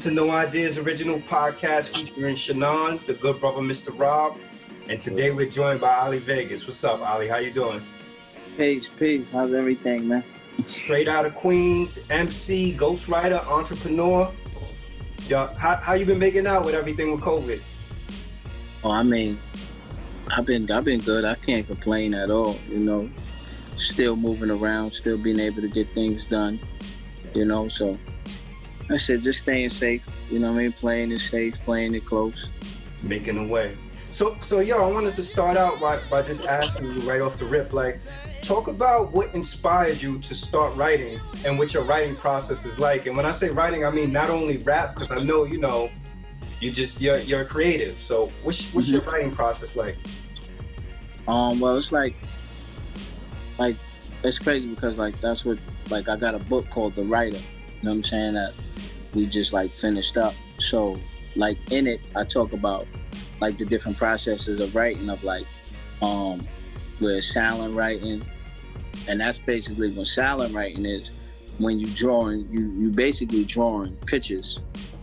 to No Ideas Original Podcast featuring Shannon, the good brother, Mr. Rob. And today we're joined by Ali Vegas. What's up, Ali? How you doing? Peace, peace. How's everything, man? Straight out of Queens, MC, ghostwriter, entrepreneur. Yeah, how, how you been making out with everything with COVID? Oh, I mean, I've been I've been good. I can't complain at all. You know, still moving around, still being able to get things done. You know, so I said just staying safe. You know what I mean? Playing it safe, playing it close. Making a way. So, so yo, I wanted to start out by, by just asking you right off the rip, like, talk about what inspired you to start writing and what your writing process is like. And when I say writing, I mean not only rap, because I know you know, you just you're you're creative. So, what's what's mm-hmm. your writing process like? Um, well, it's like, like, it's crazy because like that's what like I got a book called The Writer. You know what I'm saying? That we just like finished up. So like in it, I talk about like the different processes of writing of like um with silent writing, and that's basically when silent writing is when you drawing you you basically drawing pictures,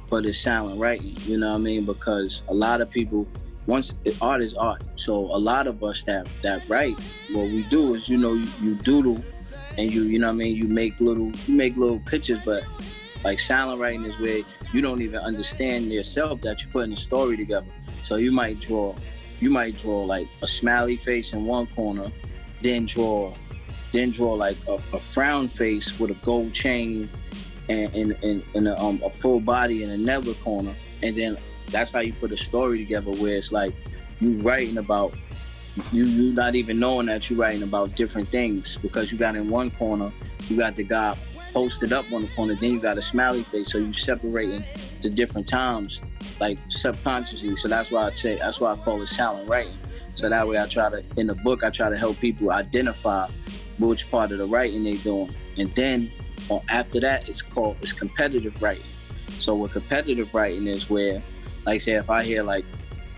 but it's silent writing. You know what I mean? Because a lot of people once art is art. So a lot of us that that write, what we do is you know you, you doodle and you you know what I mean you make little you make little pictures, but like silent writing is where you don't even understand yourself that you're putting a story together. So you might draw, you might draw like a smiley face in one corner, then draw, then draw like a, a frown face with a gold chain and, and, and, and a, um, a full body in another corner, and then that's how you put a story together where it's like you writing about you you not even knowing that you're writing about different things because you got in one corner you got the guy posted up on the corner, then you got a smiley face. So you're separating the different times, like subconsciously. So that's why I say that's why I call it silent writing. So that way I try to in the book I try to help people identify which part of the writing they're doing. And then after that it's called it's competitive writing. So what competitive writing is where like say if I hear like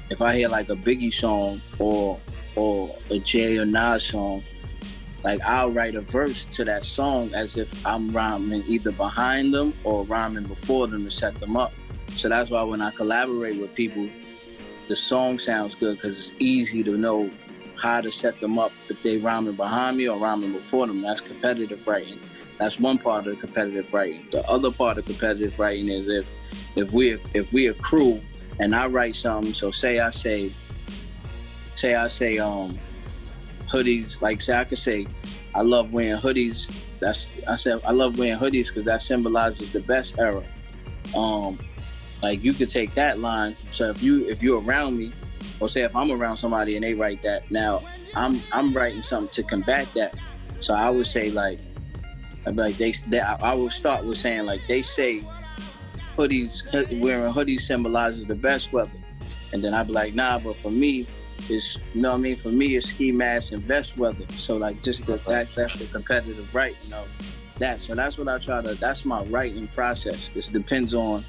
if I hear like a Biggie song or or a Jay or Nas song, like I'll write a verse to that song as if I'm rhyming either behind them or rhyming before them to set them up. So that's why when I collaborate with people, the song sounds good because it's easy to know how to set them up if they rhyming behind me or rhyming before them. That's competitive writing. That's one part of competitive writing. The other part of competitive writing is if if we if we a crew and I write something. So say I say say I say um hoodies. Like say I could say, I love wearing hoodies. That's I said I love wearing hoodies because that symbolizes the best era. Um, like you could take that line. So if you if you're around me, or say if I'm around somebody and they write that, now I'm I'm writing something to combat that. So I would say like, I'd like they, they I would start with saying like they say hoodies wearing hoodies symbolizes the best weather, and then I'd be like nah, but for me is you know what I mean. For me, it's ski mask and vest weather. So like just the, that that's the competitive right, you know. That so that's what I try to. That's my writing process. It depends on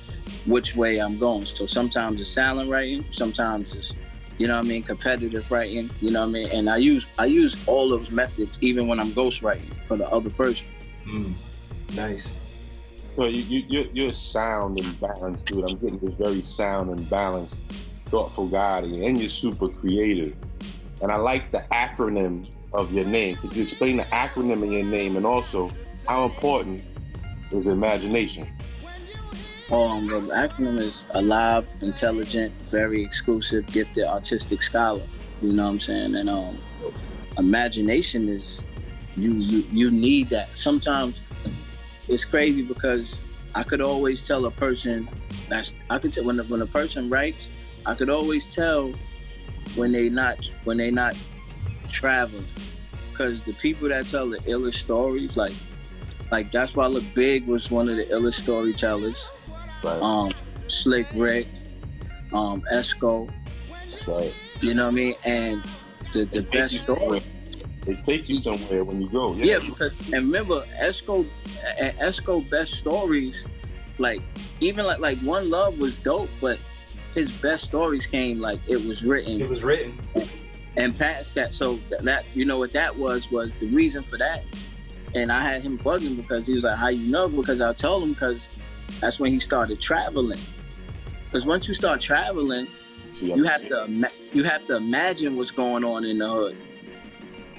which way I'm going. So sometimes it's silent writing. Sometimes it's you know what I mean competitive writing. You know what I mean. And I use I use all those methods even when I'm ghost writing for the other person. Mm, nice. So you, you, you're, you're sound and balanced, dude. I'm getting this very sound and balanced thoughtful guy and you're super creative. And I like the acronym of your name. Could you explain the acronym of your name and also how important is imagination? Um, the acronym is alive, intelligent, very exclusive, gifted, artistic scholar. You know what I'm saying? And um, imagination is you you you need that. Sometimes it's crazy because I could always tell a person that's I could tell when when a person writes, I could always tell when they not when they not traveling, because the people that tell the illest stories, like like that's why Look Big was one of the illest storytellers. Right. Um, Slick Rick, um, Esco. Right. You know what I mean? And the the best story. They take you somewhere when you go. Yeah, yeah because and remember Esco, Esco best stories, like even like like One Love was dope, but his best stories came like it was written. It was written. And, past that, so that you know what that was was the reason for that. And I had him bugging because he was like, "How you know?" Because I told him because that's when he started traveling. Because once you start traveling, you have to you have to imagine what's going on in the hood.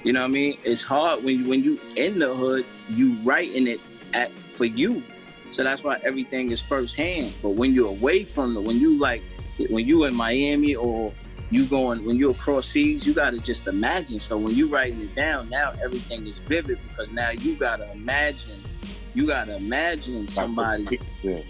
You know what I mean? It's hard when you when you in the hood, you writing it at for you. So that's why everything is firsthand. But when you're away from the when you like when you in Miami or you going when you across seas, you gotta just imagine. So when you writing it down, now everything is vivid because now you gotta imagine. You gotta imagine somebody. Yeah.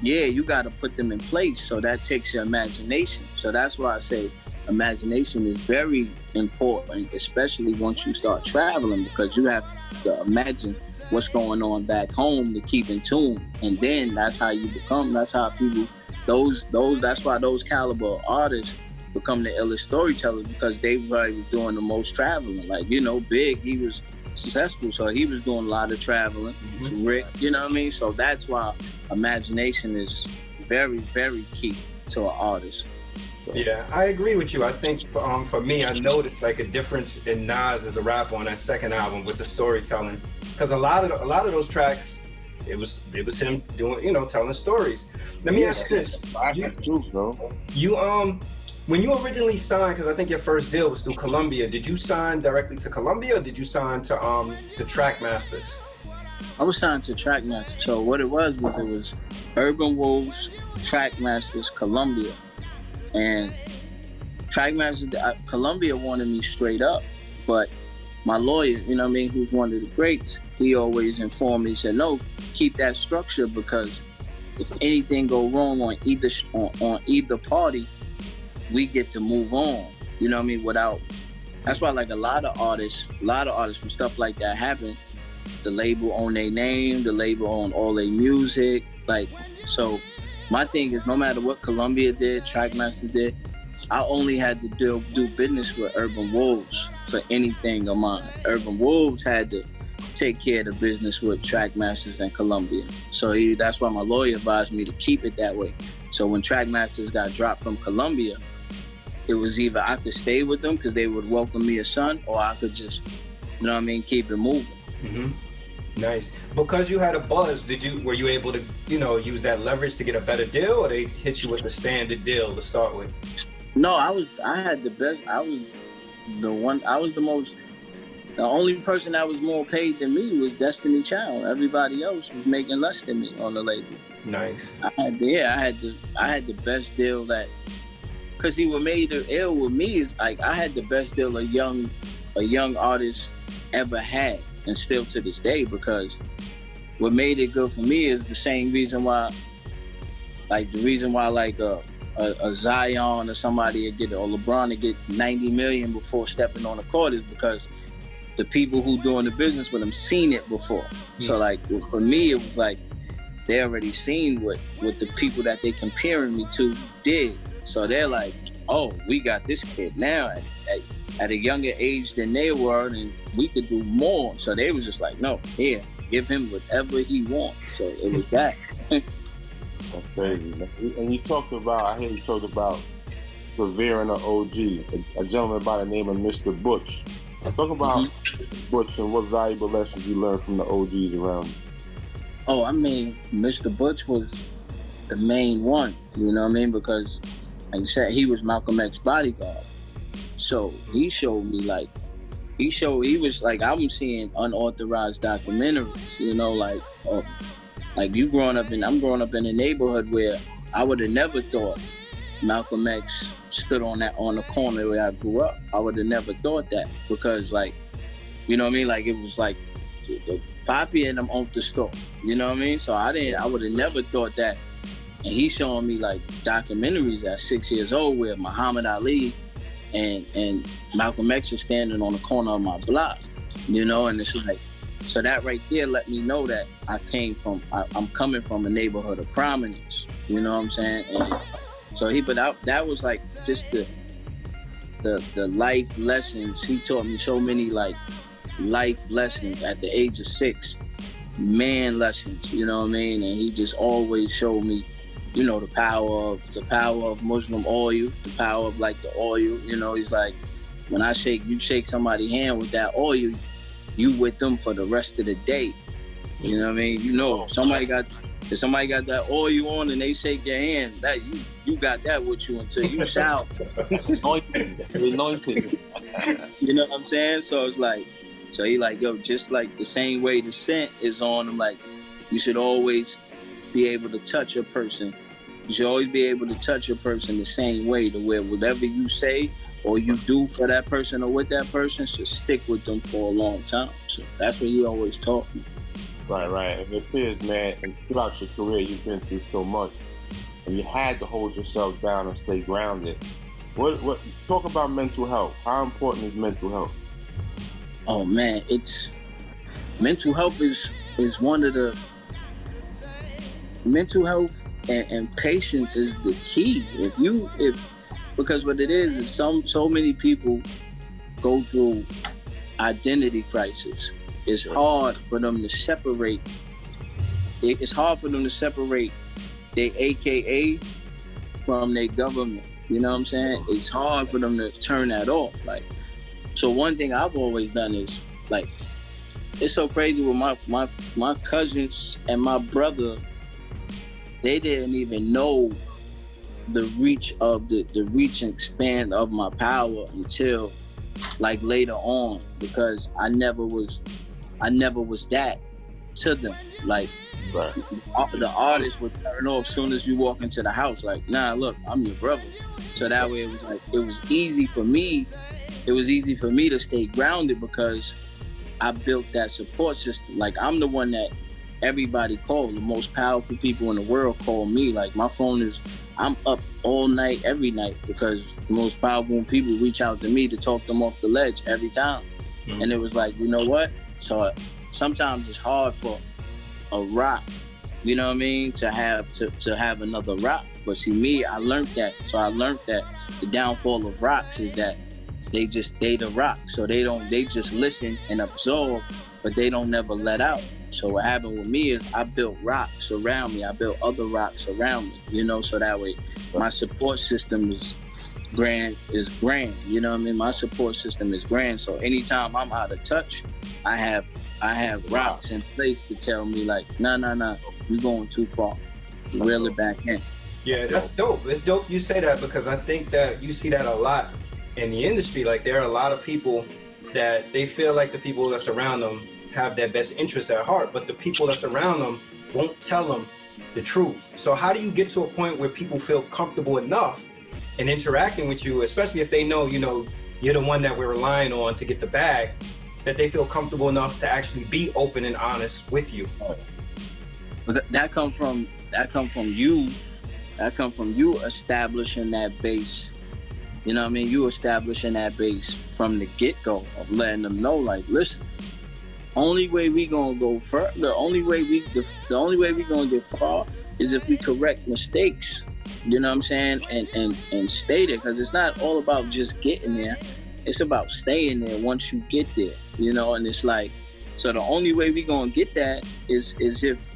yeah, you gotta put them in place. So that takes your imagination. So that's why I say imagination is very important, especially once you start traveling, because you have to imagine what's going on back home to keep in tune. And then that's how you become, that's how people those those that's why those caliber artists become the illest storytellers because they were doing the most traveling. Like, you know, Big, he was successful, so he was doing a lot of traveling. Mm-hmm. Rick, you know what I mean? So that's why imagination is very, very key to an artist. Yeah, I agree with you. I think for, um, for me, I noticed like a difference in Nas as a rapper on that second album with the storytelling, because a lot of a lot of those tracks, it was it was him doing you know telling stories. Let me yeah, ask you this: you, you um when you originally signed, because I think your first deal was through Columbia, did you sign directly to Columbia or did you sign to um the Trackmasters? I was signed to Trackmasters. So what it was was it was Urban Wolves, Trackmasters, Columbia, and Trackmasters. Uh, Columbia wanted me straight up, but my lawyer, you know what I mean, who's one of the greats, he always informed me. He said, "No, keep that structure because if anything go wrong on either on, on either party, we get to move on. You know what I mean? Without that's why like a lot of artists, a lot of artists when stuff like that happen, the label own their name, the label own all their music. Like so my thing is no matter what Columbia did, Trackmaster did, I only had to do do business with Urban Wolves for anything of mine. Urban Wolves had to take care of the business with Trackmasters and Columbia. So he, that's why my lawyer advised me to keep it that way. So when Trackmasters got dropped from Columbia, it was either I could stay with them because they would welcome me a son, or I could just, you know what I mean, keep it moving. Mm-hmm. Nice. Because you had a buzz, did you were you able to, you know, use that leverage to get a better deal, or they hit you with the standard deal to start with? No, I was I had the best. I was the one. I was the most. The only person that was more paid than me was Destiny Child. Everybody else was making less than me on the label. Nice. I had, yeah, I had the I had the best deal that because he what made it ill with me is like I had the best deal a young a young artist ever had, and still to this day because what made it good for me is the same reason why, like the reason why like a, a, a Zion or somebody would get or LeBron to get 90 million before stepping on the court is because the people who doing the business with them seen it before. Mm-hmm. So like for me, it was like they already seen what what the people that they comparing me to did. So they're like, oh, we got this kid now at, at, at, a younger age than they were, and we could do more. So they was just like, no, here, give him whatever he wants. So it was that. That's crazy. And you talked about, I hear you talked about revering an OG, a, a, gentleman by the name of Mr. Butch. Talk about mm-hmm. Butch and what valuable lessons you learned from the OGs around you. Oh, I mean, Mr. Butch was the main one, you know what I mean? Because like you said, he was Malcolm X bodyguard. So he showed me like he showed he was like I'm seeing unauthorized documentaries, you know, like uh, like you growing up in I'm growing up in a neighborhood where I would have never thought Malcolm X stood on that on the corner where I grew up. I would have never thought that because like you know what I mean? Like it was like the Poppy and them owned the store. You know what I mean? So I didn't I would have never thought that and he's showing me like documentaries at six years old where Muhammad Ali and and Malcolm X is standing on the corner of my block, you know, and it's like so that right there let me know that I came from I, am coming from a neighborhood of prominence, you know what I'm saying? And so he but that, that was like just the the the life lessons he taught me so many like life lessons at the age of six man lessons you know what i mean and he just always showed me you know, the power of the power of Muslim oil, the power of like the oil. You know, he's like, when I shake, you shake somebody's hand with that oil, you with them for the rest of the day. You know what I mean? You know, if somebody got if somebody got that oil you on and they shake your hand, that you you got that with you until you shout. Anointed. You know what I'm saying? So it's like, so he like, yo, just like the same way the scent is on him, like you should always be able to touch a person. You should always be able to touch a person the same way to where whatever you say or you do for that person or with that person should stick with them for a long time. So that's what he always taught me. Right, right. And it appears, man, and throughout your career, you've been through so much, and you had to hold yourself down and stay grounded. What, what? Talk about mental health. How important is mental health? Oh man, it's mental health is is one of the mental health and, and patience is the key. If you if because what it is is some so many people go through identity crisis. It's hard for them to separate. it- It's hard for them to separate their AKA from their government. You know what I'm saying? It's hard for them to turn that off. Like, so one thing I've always done is like, it's so crazy with my my my cousins and my brother. They didn't even know the reach of the the reach and expand of my power until like later on because I never was I never was that to them. Like Right. the artist would turn off as soon as you walk into the house. Like, nah, look, I'm your brother. So that way it was like it was easy for me. It was easy for me to stay grounded because I built that support system. Like I'm the one that everybody called. The most powerful people in the world call me. Like my phone is I'm up all night, every night because the most powerful people reach out to me to talk them off the ledge every time. Mhm. And it was like, you know what? So uh, sometimes it's hard for a rock, you know what I mean, to have to, to have another rock. But see me, I learned that. So I learned that the downfall of rocks is that they just they the rock. So they don't they just listen and absorb, but they don't never let out. So what happened with me is I built rocks around me. I built other rocks around me, you know, so that way my support system is grand is grand. You know what I mean? My support system is grand. So anytime I'm out of touch, I have I have rocks in place to tell me like, no, no, nah, you going too far. Reel it back in. Yeah, that's dope. It's dope you say that because I think that you see that a lot in the industry. Like there are a lot of people that they feel like the people that surround them have their best interests at heart, but the people that surround them won't tell them the truth. So how do you get to a point where people feel comfortable enough in interacting with you, especially if they know, you know, you're the one that we're relying on to get the bag, that they feel comfortable enough to actually be open and honest with you? But that come from that come from you. That come from you establishing that base. You know what I mean? You establishing that base from the get go of letting them know, like, listen, only way we gonna go further, the only way we the, the only way we gonna get far is if we correct mistakes. You know what I'm saying? And and and stay there because it's not all about just getting there. It's about staying there once you get there. You know, and it's like so the only way we gonna get that is is if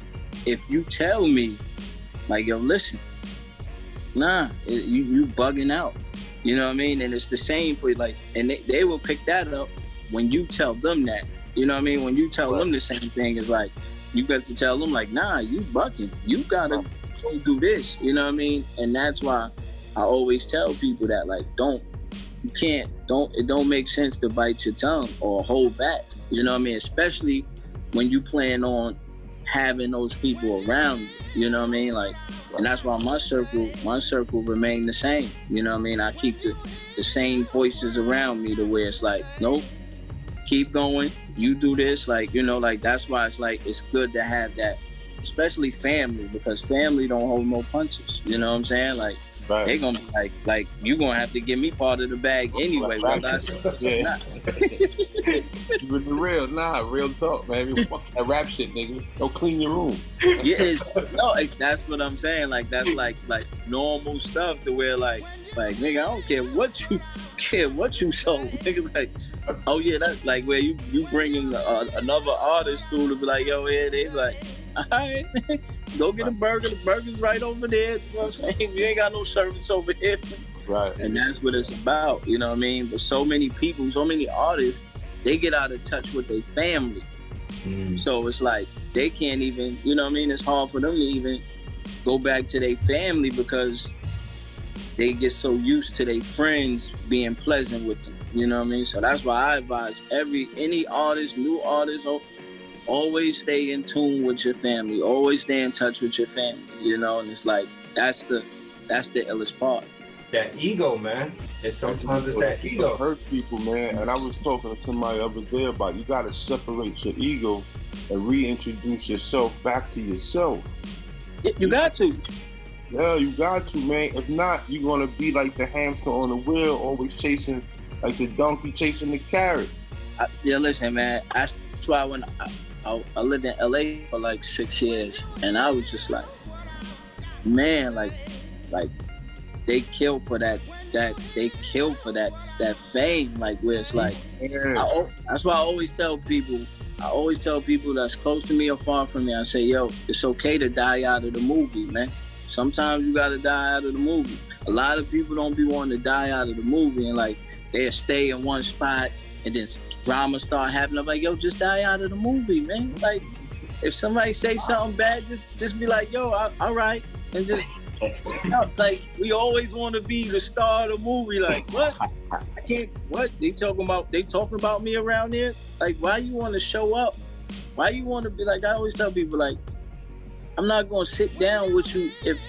if you tell me, like, yo, listen, nah, it- you you bugging out. You know what I mean? And it's the same for like, and they, they will pick that up when you tell them that. You know what I mean? When you tell them the same thing, it's like you got to tell them like, nah, you bucking. You gotta go do this. You know what I mean? And that's why I always tell people that like, don't you can't don't it don't make sense to bite your tongue or hold back. You know what I mean? Especially when you plan on having those people around you. You know what I mean? Like, and that's why my circle, my circle remain the same. You know what I mean? I keep the, the same voices around me to where it's like, nope, keep going. You do this, like you know, like that's why it's like it's good to have that, especially family because family don't hold no punches. You know what I'm saying? Like they Right. gonna be like, like you gonna have to give me part of the bag anyway. Whether I say Yeah. not. Real, nah, real talk, man. Fuck that rap shit, nigga. Go clean your room. yeah, it's, no, it, that's what I'm saying. Like that's like like normal stuff to where like like nigga, I don't care what you care what you sold. Nigga, like oh yeah, that's like where you you bringing uh, another artist through to be like yo, yeah, they like. All right, go get a burger. The burger's right over there. You know what I'm saying? You ain't got no service over here. Right. And that's what it's about, you know what I mean? But so many people, so many artists, they get out of touch with their family. Mm. So it's like they can't even, you know what I mean? It's hard for them to even go back to their family because they get so used to their friends being pleasant with them. You know what I mean? So that's why I advise every any artist, new artist, always stay in tune with your family. Always stay in touch with your family. You know, and it's like that's the that's the illest part. That ego, man. And sometimes it's that ego. Hurt people, man. And I was talking to somebody other day about you got to separate your ego and reintroduce yourself back to yourself. You got to. Yeah, you got to, man. If not, you're gonna be like the hamster on the wheel, always chasing, like the donkey chasing the carrot. I, yeah, listen, man. That's why when I, I, I lived in LA for like six years, and I was just like, man, like, like they kill for that, that they kill for that, that fame, like where it's like, I, that's why I always tell people I always tell people that's close to me or far from me, I say, yo, it's okay to die out of the movie, man. Sometimes you gotta die out of the movie. A lot of people don't be wanting to die out of the movie and like they'll stay in one spot and then drama start happening. I'm like, yo, just die out of the movie, man. Like, if somebody say something bad, just just be like, yo, all right, and just like we always want to be the star of the movie. Like, what? I can't. What they talking about? They talking about me around here? Like, why you want to show up? Why you want to be like? I always tell people like, I'm not gonna sit down with you if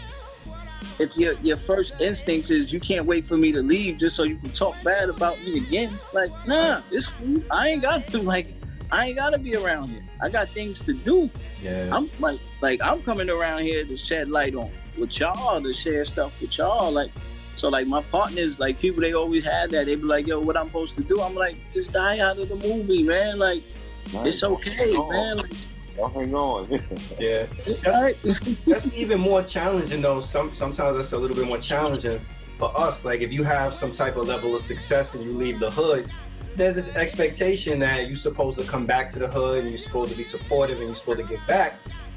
if your your first instinct is you can't wait for me to leave just so you can talk bad about me again. Like, nah, this I ain't got to like. I ain't gotta be around here. I got things to do. Yeah. I'm like, like I'm coming around here to shed light on with y'all, to share stuff with y'all. Like, so like my partners, like people, they always had that. They be like, "Yo, what I'm supposed to do?" I'm like, "Just die out of the movie, man. Like, it's okay, man." Like, I'll hang on. yeah, that's, that's even more challenging though. Some sometimes that's a little bit more challenging for us. Like if you have some type of level of success and you leave the hood, there's this expectation that you're supposed to come back to the hood and you're supposed to be supportive and you're supposed to give back.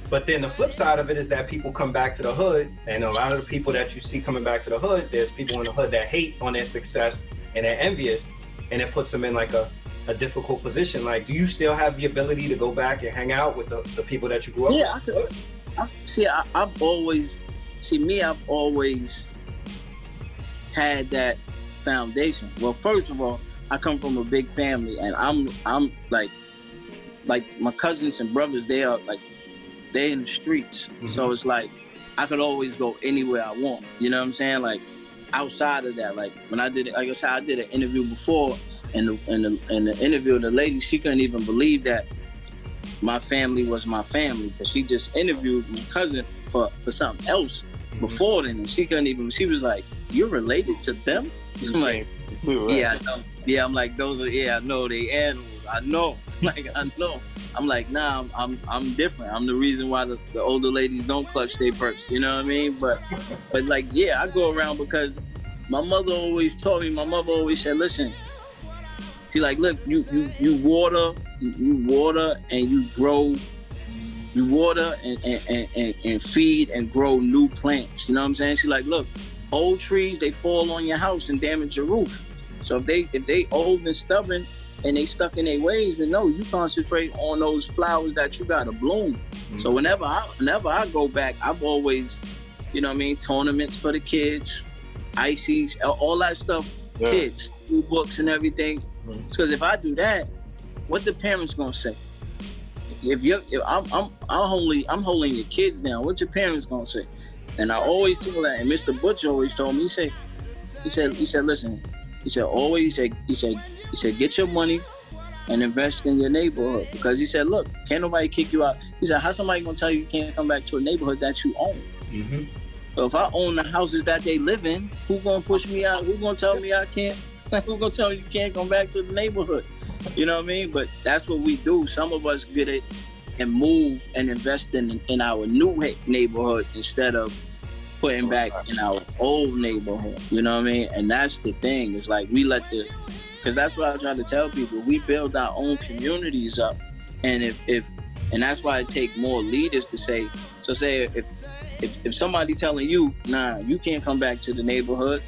But then the flip side of it is that people come back to the hood, and a lot of the people that you see coming back to the hood, there's people in the hood that hate on their success and they're envious, and it puts them in like a, a difficult position. Like, do you still have the ability to go back and hang out with the, the people that you grew up yeah, with? Yeah, I could. See, I, I've always, see, me, I've always had that foundation. Well, first of all, I come from a big family, and I'm, I'm like, like my cousins and brothers, they are like they in the streets. Mm-hmm. So it's like I could always go anywhere I want. You know what I'm saying? Like outside of that, like when I did it, like I said, I did an interview before, and the and the, and the interview, the lady she couldn't even believe that my family was my family because she just interviewed my cousin for for something else mm-hmm. before then, and she couldn't even. She was like, "You're related to them?" I'm like, too, "Yeah, I know. Yeah, I'm like those are yeah, I know they animals. I know, like I know." I'm like, nah, I'm I'm, I'm different. I'm the reason why the, the older ladies don't clutch their purse. You know what I mean? But but like, yeah, I go around because my mother always told me. My mother always said, listen. She like, look, you you you water, you, you water, and you grow you water and, and, and, and, feed and grow new plants. You know what I'm saying? She's like, look, old trees they fall on your house and damage your roof. So if they if they old and stubborn, and they stuck in their ways, then no, you concentrate on those flowers that you gotta bloom. Mm-hmm. So whenever I whenever I go back, I've always, you know what I mean, tournaments for the kids, ices, all that stuff, yeah. kids, school books and everything. Because mm-hmm. if I do that, what the parents gonna say? If you if I'm I'm I'm holding I'm holding your kids now, what your parents gonna say? And I always tell that, and Mr. Butcher always told me, he said, he said, he said, listen, he said, always, he said, he said, he said, get your money and invest in your neighborhood. Because he said, look, can't nobody kick you out. He said, how somebody gonna tell you you can't come back to a neighborhood that you own? Mm-hmm. So if I own the houses that they live in, who gonna push me out? Who gonna tell me I can't? who gonna tell you you can't come back to the neighborhood? You know what I mean? But that's what we do. Some of us get it and move and invest in in our new neighborhood instead of putting back in our old neighborhood. You know what I mean? And that's the thing. It's like we let the because that's what I try to tell people. We build our own communities up, and if if and that's why it take more leaders to say. So say if if, if somebody telling you, nah, you can't come back to the neighborhood,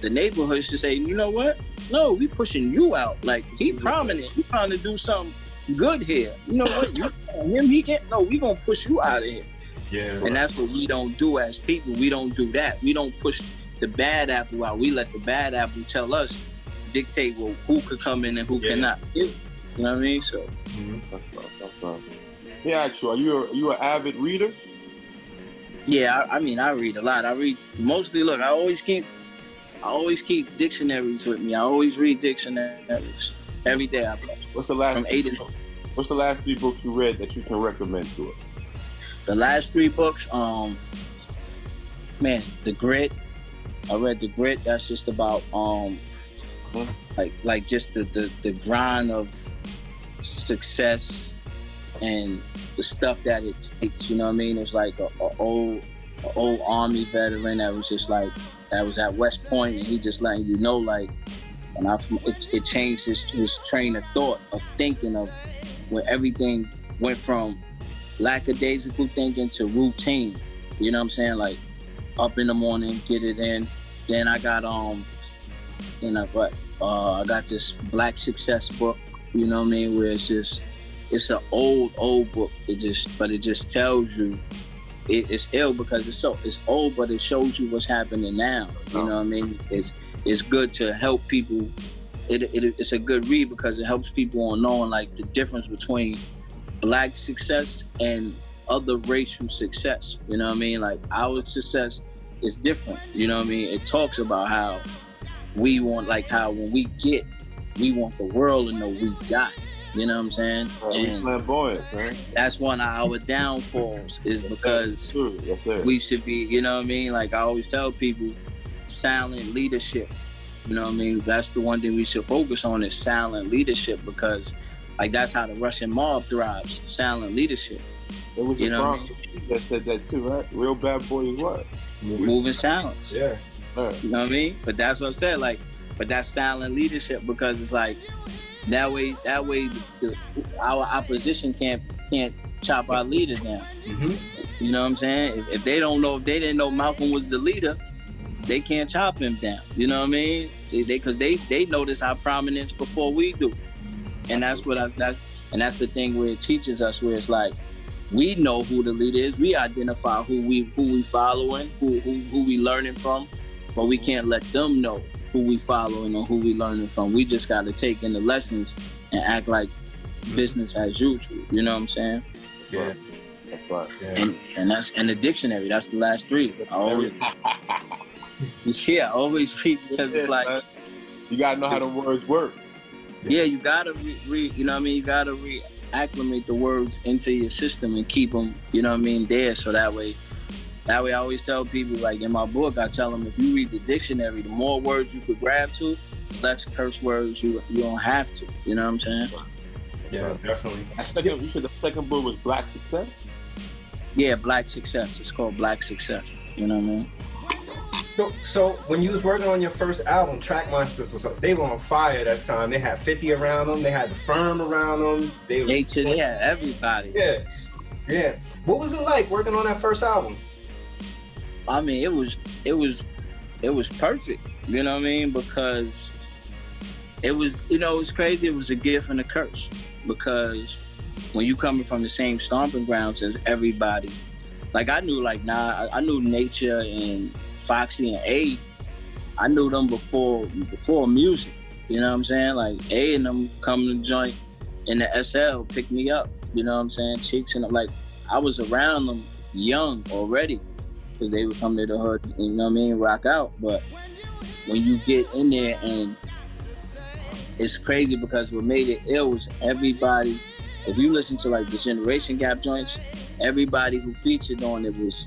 the neighborhood should say, you know what? No, we pushing you out. Like he prominent. He trying to do something good here. You know what? You him, he can't. No, we gonna push you out of here. Yeah. And that's what we don't do as people. We don't do that. We don't push the bad apple out. We let the bad apple tell us, dictate well, who could come in and who Yeah. cannot. You know what I mean? So Mhm. That's right. That's right. Yeah, actually, are you a, you an avid reader? yeah, I, I mean, I read a lot. I read mostly. Look, I always keep, I always keep dictionaries with me. I always read dictionaries every day. I play What's the last from eight to What's the last three books you read that you can recommend to it? the last three books. Um, man, the grit. I read the grit. That's just about um, like like just the the, the grind of success and the stuff that it takes. You know what I mean? It's like a, a old a old army veteran that was just like that was at West Point, and he just letting you know like. And I, it, it changed his, his train of thought of thinking of where everything went from lackadaisical thinking to routine. You know what I'm saying? Like up in the morning, get it in. Then I got um, you know what? Uh, I got this Black Success book. You know what I mean? Where it's just it's an old old book. It just but it just tells you it, it's ill because it's so it's old, but it shows you what's happening now. You know oh. what I mean? It's it's good to help people. It, it, it's a good read because it helps people on knowing like the difference between black success and other racial success. You know what I mean? Like our success is different. You know what I mean? It talks about how we want, like how when we get, we want the world to know we got. You know what I'm saying? Uh, we And flamboyant, man. that's one of our downfalls is because True, that's it. we should be, you know what I mean? Like I always tell people, silent leadership. You know what I mean? That's the one thing we should focus on is silent leadership because like that's how the Russian mob thrives, silent leadership. It was you a know what I Bronx that said that too, right? Real bad boy is what? Moving silence. Yeah. Right. You know what I mean? But that's what I said, like, but that's silent leadership because it's like that way that way the, our opposition can't can't chop our leaders down. hmm You know what I'm saying? If, if they don't know, if they didn't know Malcolm was the leader, they can't chop him down. You know what I mean? They because they, they notice our prominence before we do, and that's what I that's and that's the thing where it teaches us where it's like we know who the leader is, we identify who we who we following, who who, who we learning from, but we can't let them know who we following or who we learning from. We just got to take in the lessons and act like mm-hmm. business as usual. You know what I'm saying? Yeah. That's right. Yeah. and and that's in the dictionary. That's the last three. I always, yeah, I always read because it's like, you gotta know how the words work. yeah, you gotta re, re you know what I mean. You gotta reacclimate the words into your system and keep them, you know what I mean, there. So that way, that way, I always tell people like in my book, I tell them if you read the dictionary, the more words you could grab to, the less curse words you you don't have to. You know what I'm saying? Yeah, definitely. That second, you said the second book was Black Success. Yeah, Black Success. It's called Black Success. You know what I mean? So, so when you was working on your first album, Trackmasters was they were on fire that time. They had 50 around them. They had the firm around them. They was, Nature, yeah, everybody. yeah, yeah. What was it like working on that first album? I mean, it was it was it was perfect. You know what I mean? Because it was you know it was crazy. It was a gift and a curse because when you coming from the same stomping grounds as everybody, like I knew like nah, I, I knew Nature and Foxy and A. I knew them before before music. You know what I'm saying? Like A and them coming to joint in the SL pick me up. You know what I'm saying? Cheeks and I'm like I was around them young already because they would come to the hood, you know what I mean, rock out. But when you get in there and it's crazy because what made it ill was everybody. If you listen to like the Generation Gap joints, everybody who featured on it was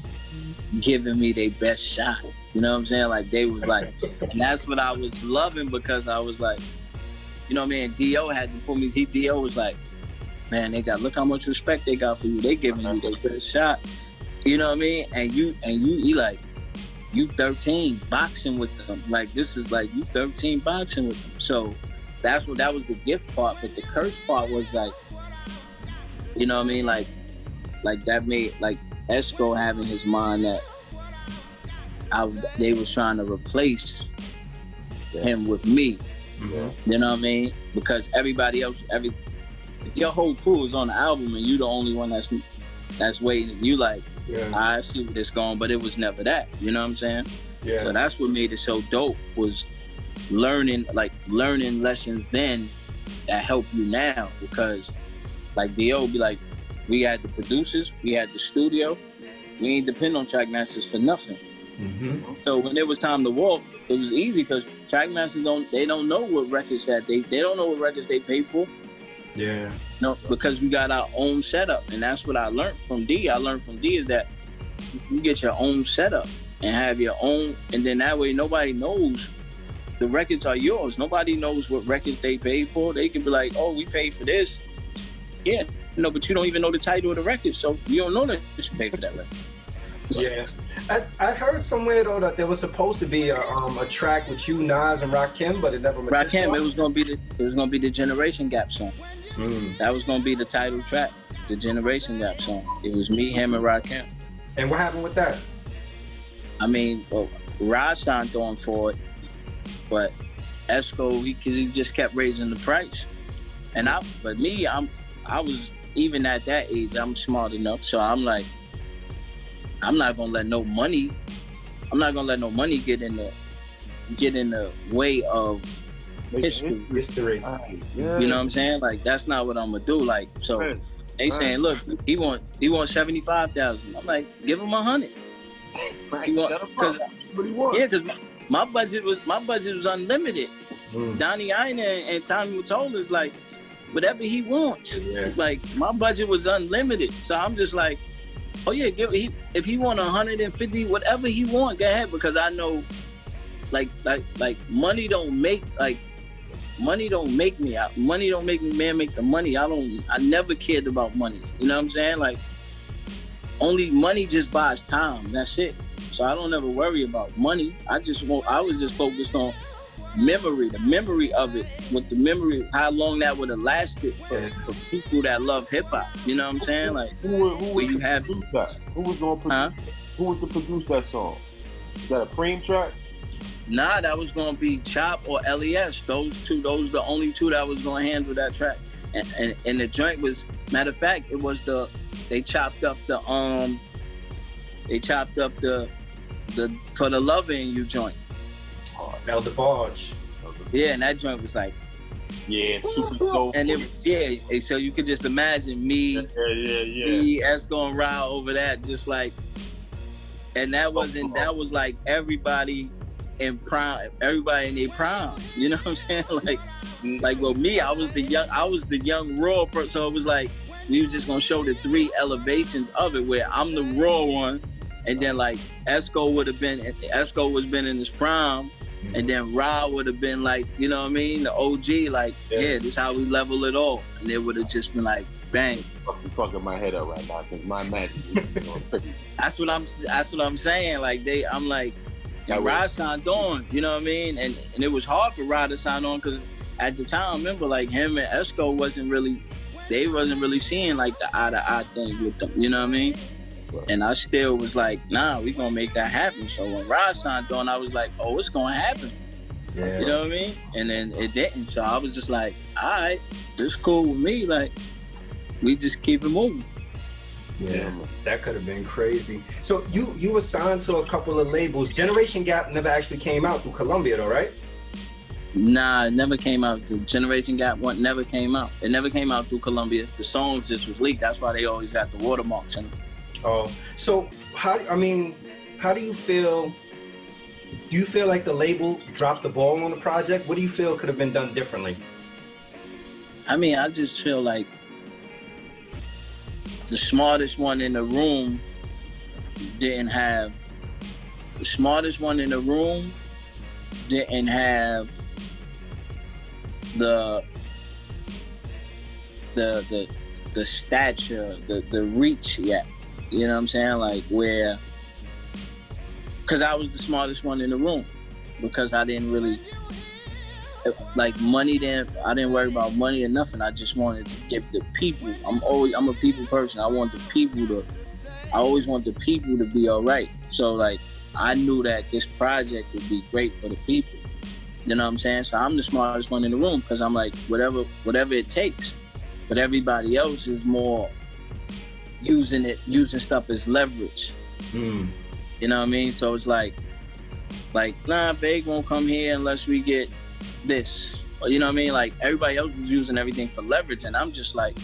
giving me their best shot. You know what I'm saying? Like they was like, and that's what I was loving because I was like, you know what I mean? Do had to put me. He Do was like, man, they got look how much respect they got for you. They giving you their best shot. You know what I mean? And you and you, you like, you 13 boxing with them. Like this is like you 13 boxing with them. So that's what that was the gift part. But the curse part was like, you know what I mean? Like, like that made like Esco having his mind that I they was trying to replace him with me. Mhm. You know what I mean? Because everybody else, every your whole crew is on the album and you the only one that's that's waiting, you like, Yeah. I see where this going, but it was never that. You know what I'm saying? Yeah. So that's what made it so dope was learning like learning lessons then that help you now because like D.O. be like, we had the producers, we had the studio, we ain't depend on Trackmasters for nothing. Mm-hmm. So when it was time to walk, it was easy because Trackmasters don't they don't know what records that they they don't know what records they pay for. Yeah. No, because we got our own setup, and that's what I learned from D. I learned from D is that you get your own setup and have your own, and then that way nobody knows the records are yours. Nobody knows what records they paid for. They can be like, "Oh, we paid for this." Yeah, no, but you don't even know the title of the record, so you don't know that you should pay for that record. Yeah. I, I heard somewhere though that there was supposed to be a um a track with you, Nas and Rakim, but it never Rakim, it was gonna be the it was gonna be the Generation Gap song. Mm. That was gonna be the title track, the Generation Gap song. It was me, him, and Rod Rakim. And what happened with that? I mean, well, Rod signed on for it, but Esco, he, he just kept raising the price. And I, but me, I'm, I was even at that age, I'm smart enough, so I'm like, I'm not gonna let no money, I'm not gonna let no money get in the, get in the way of history. History. Right. Yeah. You know what I'm saying? Like that's not what I'm gonna do. Like so, Right. they Right. saying, look, he want, he want seventy five thousand. I'm like, give him a hundred. Right. He want- Shut up, bro. That's what he wants. Yeah, cause my, my budget was my budget was unlimited. Mm. Donnie Ienner and Tommy told us like whatever he wants. Yeah. Like my budget was unlimited, so I'm just like, oh yeah, give he if he want 150, whatever he want, go ahead because I know, like like like money don't make like money don't make me. I, money don't make me man make the money. I don't. I never cared about money. You know what I'm saying? Like only money just buys time. That's it. So I don't ever worry about money. I just want. I was just focused on memory, the memory of it, with the memory, how long that would have lasted for, for people that love hip hop. You know what I'm saying? Like, Who, who would you have- that? Who was going to Huh? produce? Who was to produce that song? Is that a Preem track? Nah, that was gonna be Chop or Les. Those two, those the only two that was gonna handle that track. And, and and the joint was, matter of fact, it was the they chopped up the um, they chopped up the the for the loving you joint. El DeBarge. Yeah, and that joint was like, Yeah, super dope. and it yeah. So you could just imagine me. yeah, yeah, yeah. me as gonna ride over that just like and that wasn't that was like everybody in prime everybody in their prime you know what i'm saying like like well me i was the young i was the young raw person so it was like we was just gonna show the three elevations of it where i'm the raw one and then like esco would have been esco was been in his prime mm-hmm. and then Ra would have been like, you know what I mean, the OG, like, Yeah. yeah, this how we level it off, and it would have just been like, bang, I'm fucking my head up right now because my magic is going crazy. That's what I'm. That's what I'm saying. Like they, I'm like, That was- Rod signed on. You know what I mean? And and it was hard for Rod to sign on because at the time, I remember like him and Esco wasn't really, they wasn't really seeing like the eye to eye thing with them. You know what I mean? Right. And I still was like, nah, we gonna make that happen. So when Rod signed on, I was like, oh, it's gonna happen. Yeah. You know what I mean? And then it didn't. So I was just like, all right, this cool with me. Like, we just keep it moving. Yeah. Um, that could have been crazy. So you you were signed to a couple of labels. Generation Gap never actually came out through Columbia though, right? Nah, it never came out. The Generation Gap one never came out. It never came out through Columbia. The songs just was leaked. That's why they always got the watermarks in them. Oh, so how? I mean, how do you feel? Do you feel like the label dropped the ball on the project? What do you feel could have been done differently? I mean, I just feel like the smartest one in the room didn't have the smartest one in the room didn't have the the the the stature, the the reach yet. You know what I'm saying? Like where because I was the smartest one in the room because I didn't really like money didn't I didn't worry about money or nothing. I just wanted to give the people. I'm always I'm a people person. I want the people to I always want the people to be all right. So like I knew that this project would be great for the people. You know what I'm saying? So I'm the smartest one in the room because I'm like whatever whatever it takes. but everybody else is more using it, using stuff as leverage. Mm. You know what I mean? So it's like, like, nah, Big won't come here unless we get this. You know what I mean? Like everybody else was using everything for leverage, and I'm just like,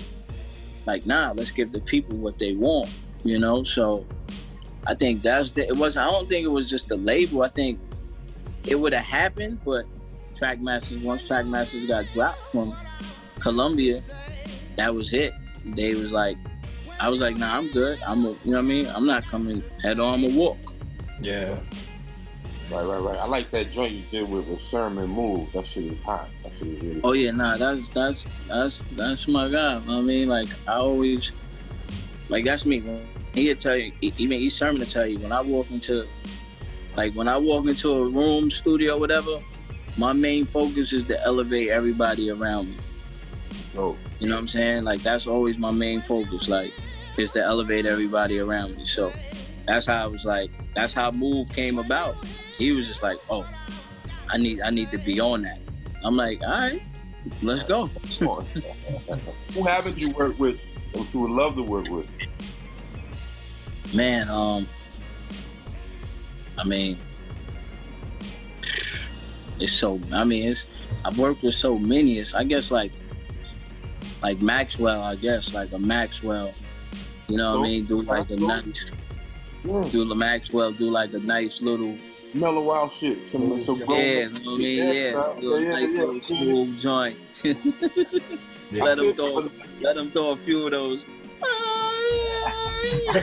like, nah, let's give the people what they want. You know? So I think that's the. It was. I don't think it was just the label. I think it would have happened, but Trackmasters once Trackmasters got dropped from Columbia, that was it. They was like, I was like, nah, I'm good. I'm, a, you know what I mean? I'm not coming head on. I'm a walk. Yeah. Right, right, right. I like that joint you did with, with Sermon Move. That shit is hot. That shit is really. Oh yeah, nah, that's that's that's that's my guy. I mean, like I always, like that's me. He'll tell you, even each sermon to tell you when I walk into, like when I walk into a room, studio, whatever. My main focus is to elevate everybody around me. Oh, You know what I'm saying? Like that's always my main focus. Like is to elevate everybody around me. So that's how I was like. That's how Move came about. He was just like, oh, I need I need to be on that. I'm like, all right, let's go. Who haven't you worked with that you would love to work with? Man, um, I mean, it's so. I mean, it's. I've worked with so many. It's. I guess like, like Maxwell. I guess like a Maxwell. You know what I mean? Do like a nice. Mm, Do the Maxwell. Do like a nice little. mellow out shit. Some, some Yeah, you know what I mean? Yeah, bro. do a yeah, nice yeah, little yeah. smooth joint. Yeah. let him throw. Let him throw a few of those.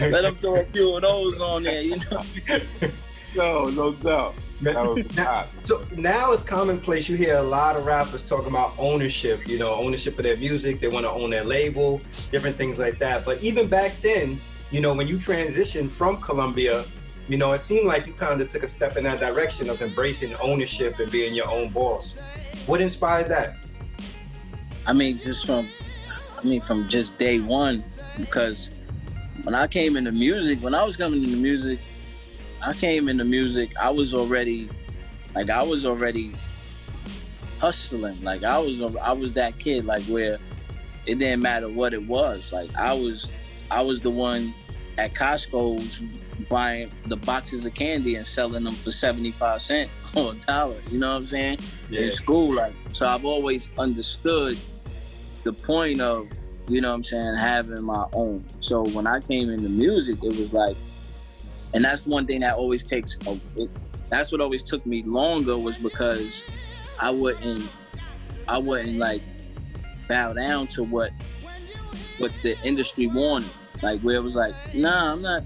Let him throw a few of those on there, you know. No, no doubt. That was Now- So now it's commonplace. You hear a lot of rappers talking about ownership, you know, ownership of their music. They want to own their label, different things like that. But even back then, you know, when you transitioned from Columbia, you know, it seemed like you kind of took a step in that direction of embracing ownership and being your own boss. What inspired that? I mean, just from, I mean, from just day one, because when I came into music, when I was coming into music, I came into music, I was already, like, I was already hustling. Like, I was, I was that kid, like, where it didn't matter what it was. Like, I was, I was the one at Costco's buying the boxes of candy and selling them for 75 cents or a dollar. You know what I'm saying? in school. Like, so I've always understood the point of, you know what I'm saying, having my own. So when I came into music, it was like, and that's one thing that always takes, a, it, that's what always took me longer was because I wouldn't, I wouldn't like bow down to what, what the industry wanted. Like where it was like, nah, I'm not.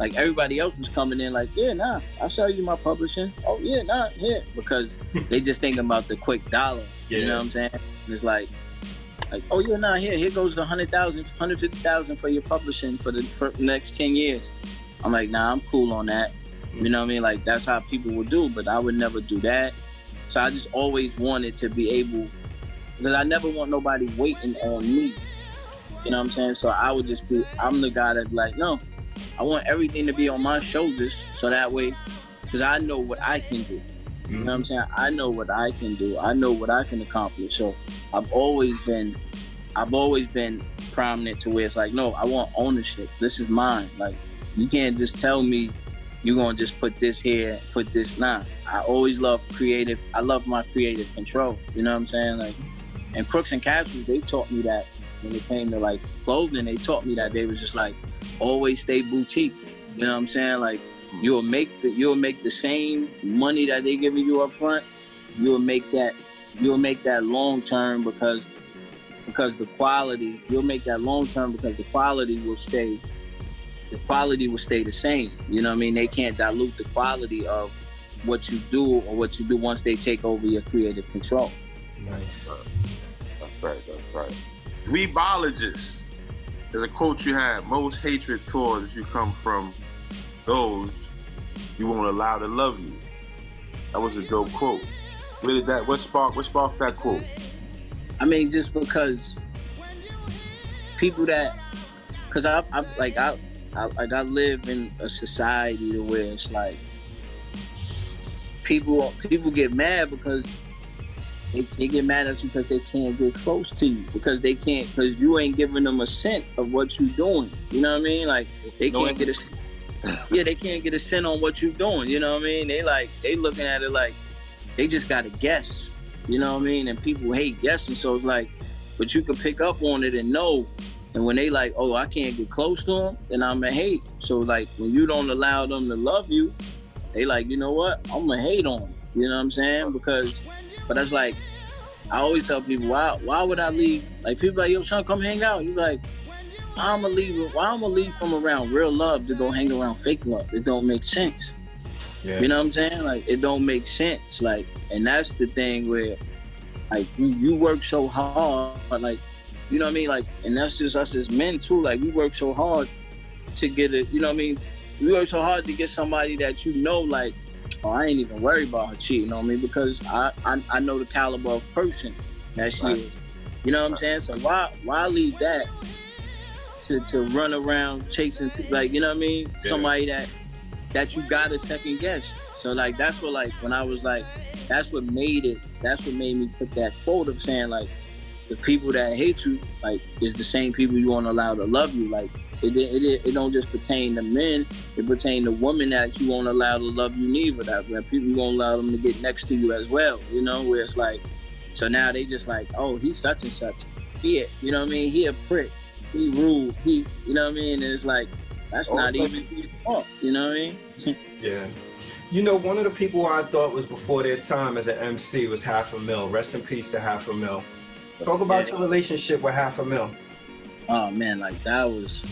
Like everybody else was coming in, like, yeah, nah, I'll sell you my publishing. Oh yeah, nah, yeah, because they just thinking about the quick dollar. You know what I'm saying? And it's like, like, oh yeah, nah, here, here goes the hundred thousand, hundred fifty thousand for your publishing for the for the next ten years. I'm like, nah, I'm cool on that. You know what I mean? Like that's how people would do, but I would never do that. So I just always wanted to be able, because I never want nobody waiting on me. You know what I'm saying? So I would just be, I'm the guy that's like, no, I want everything to be on my shoulders, so that way, because I know what I can do. You know what I'm mm-hmm. saying? I know what I can do. I know what I can accomplish. So I've always been, I've always been prominent to where it's like, no, I want ownership. This is mine. Like, you can't just tell me you're gonna just put this here, put this. Nah, I always love creative. I love my creative control. You know what I'm saying? Like, and Crooks and Castles, they taught me that when it came to like clothing. They taught me that they was just like always stay boutique. You know what I'm saying? Like you'll make the you'll make the same money that they giving you up front. You'll make that you'll make that long term because because the quality you'll make that long term because the quality will stay the quality will stay the same. You know what I mean? They can't dilute the quality of what you do or what you do once they take over your creative control. Nice. That's right. That's right. Rebologist. There's a quote you had: "Most hatred towards you come from those you won't allow to love you." That was a dope quote. Where did that? What sparked? What sparked that quote? I mean, just because people that, because I, I like I, I like I live in a society to where it's like people people get mad because they, they get mad at you because they can't get close to you because they can't because you ain't giving them a scent of what you're doing. You know what I mean? Like they can't get a yeah, they can't get a scent on what you're doing. You know what I mean? They like they looking at it like they just got to guess. You know what I mean? And people hate guessing, so it's like, but you can pick up on it and know. And when they like, oh, I can't get close to them, then I'm a hate. So like when you don't allow them to love you, they like, you know what? I'm gonna hate on them. You know what I'm saying? Because but that's like, I always tell people, why why would I leave? Like people like, yo, son, come hang out. You like, I'ma leave. Why I'ma leave from around real love to go hang around fake love? It don't make sense. Yeah. You know what I'm saying? Like it don't make sense. Like, and that's the thing where, like, you you work so hard, like, you know what I mean? Like, and that's just us as men too. Like, we work so hard to get it. You know what I mean? We work so hard to get somebody that you know, like, oh, I ain't even worried about her cheating on me because I, I, I know the caliber of person that she right. is. You know what I'm saying? So why why leave that to, to run around chasing like you know what I mean? Yeah. Somebody that that you got a second guess. So like that's what like when I was like that's what made it that's what made me put that quote of saying like the people that hate you like is the same people you want to allow to love you like it, it, it, don't just pertain to men. It pertain to women that you won't allow to love you neither. That, that people you won't allow them to get next to you as well. You know, where it's like, so now they just like, oh, he's such and such. He, you know what I mean? He a prick. He rude. He, you know what I mean? And it's like, that's oh, not even his fault. You know what I mean? yeah. You know, one of the people I thought was before their time as an MC was Half a Mill. Rest in peace to Half a Mill. Talk about yeah. your relationship with Half a Mill. Oh man, like that was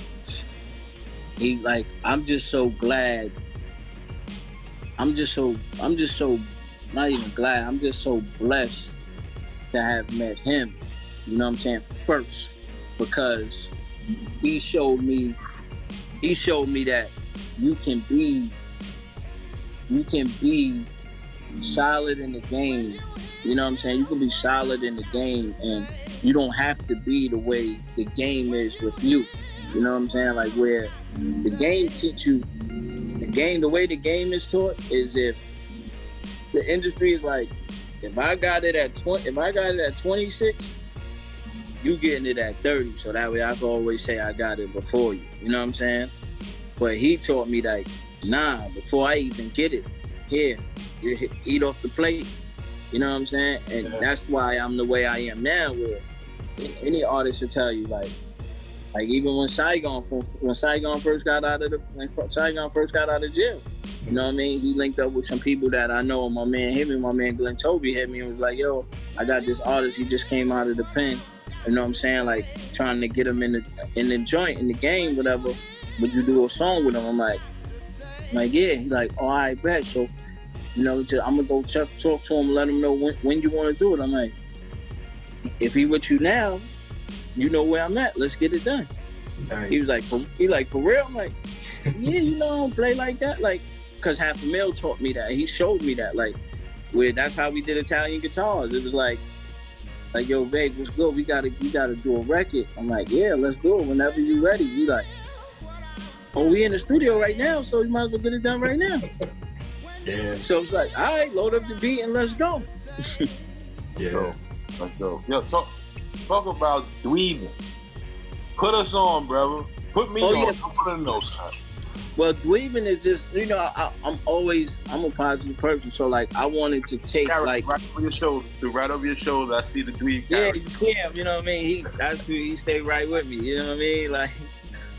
he like I'm just so glad. I'm just so I'm just so not even glad. I'm just so blessed to have met him. You know what I'm saying? First, because he showed me he showed me that you can be you can be solid in the game. You know what I'm saying? You can be solid in the game and you don't have to be the way the game is with you. You know what I'm saying? Like where the game teach you the game the way the game is taught is if the industry is like if I got it at 20 if I got it at 26 you getting it at 30 so that way I can always say I got it before you you know what I'm saying but he taught me like nah before I even get it here you eat off the plate you know what I'm saying and yeah. that's why I'm the way I am now where any artist will tell you like like even when Saigon when Saigon first got out of the when Saigon first got out of jail, you know what I mean? He linked up with some people that I know. My man hit me. My man Glenn Toby hit me and was like, "Yo, I got this artist. He just came out of the pen. You know what I'm saying? Like trying to get him in the in the joint in the game, whatever. Would you do a song with him?" I'm like, like yeah. He's like, "Oh, I bet." So, you know, I'm gonna go talk, talk to him, let him know when, when you want to do it. I'm like, if he with you now, you know where I'm at. Let's get it done. Nice. He was like, for, he like for real. I'm like, yeah, you know, I don't play like that. Like, cause Half a Mill taught me that. He showed me that. Like, where that's how we did Italian guitars. It was like, like yo, babe, let's go. We gotta, we gotta do a record. I'm like, yeah, let's do it whenever you ready. You like, oh, we in the studio right now, so you might as well get it done right now. yeah. So it's like, all right, load up the beat and let's go. yeah. Let's go. Yo, talk talk about dweebing. Put us on, brother. Put me oh, on. Yeah. I want to know Well, dweebing is just you know I, am always I'm a positive person, so like I wanted to take like right over your shoulders, right over your shoulders. I see the dweeb. Yeah, yeah, you know what I mean. He that's who he stayed right with me. You know what I mean? Like,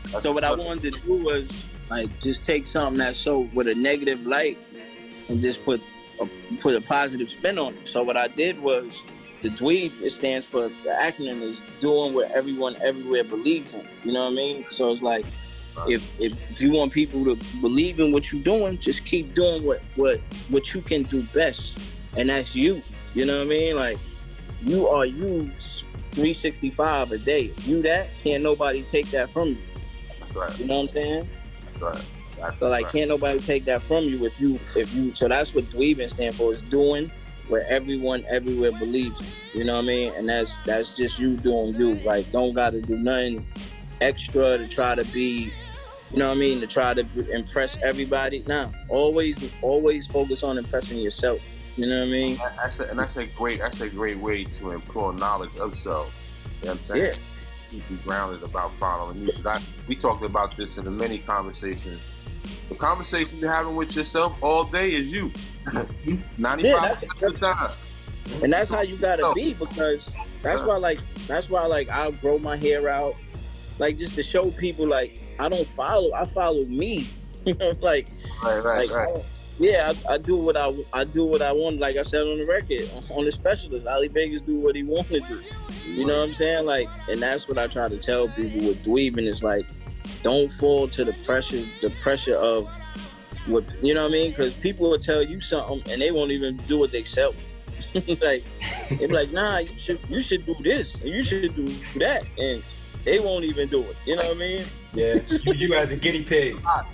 that's so what I wanted to do was like just take something that's so with a negative light and just put a, put a positive spin on it. So what I did was the dweeb it stands for the acronym is doing what everyone everywhere believes in you know what i mean? So it's like if, if, if you want people to believe in what you're doing just keep doing what what what you can do best and that's you you know what i mean? Like you are you 365 a day. You that can't nobody take that from you right. you know what i'm saying that's right that's so like right. can't nobody take that from you if you if you so that's what dweebing stand for is doing where everyone everywhere believes you. You know what I mean? And that's that's just you doing you. Like don't gotta do nothing extra to try to be, you know what I mean, to try to impress everybody. Nah, always always focus on impressing yourself. You know what I mean? That's a, and that's a great that's a great way to implore knowledge of self. You know what I'm saying? Yeah. Keep you grounded about following music. I, we talked about this in the many conversations. The conversation you're having with yourself all day is you. Ninety-five percent of the time. And that's how you gotta be because that's why like that's why like I'll grow my hair out. Like just to show people like I don't follow, I follow me. You know, like Right, right, like right. Yeah, I, I do what I I do what I want. Like I said on the record, on the specialist, Ali Vegas do what he wants to do. You know what I'm saying? Like, and that's what I try to tell people with dweebing is like, don't fall to the pressure, the pressure of what you know what I mean? Because people will tell you something and they won't even do what they sell. like, they be like, nah, you should you should do this and you should do that, and they won't even do it. You know what I mean? Yeah, you as a guinea pig. Ah,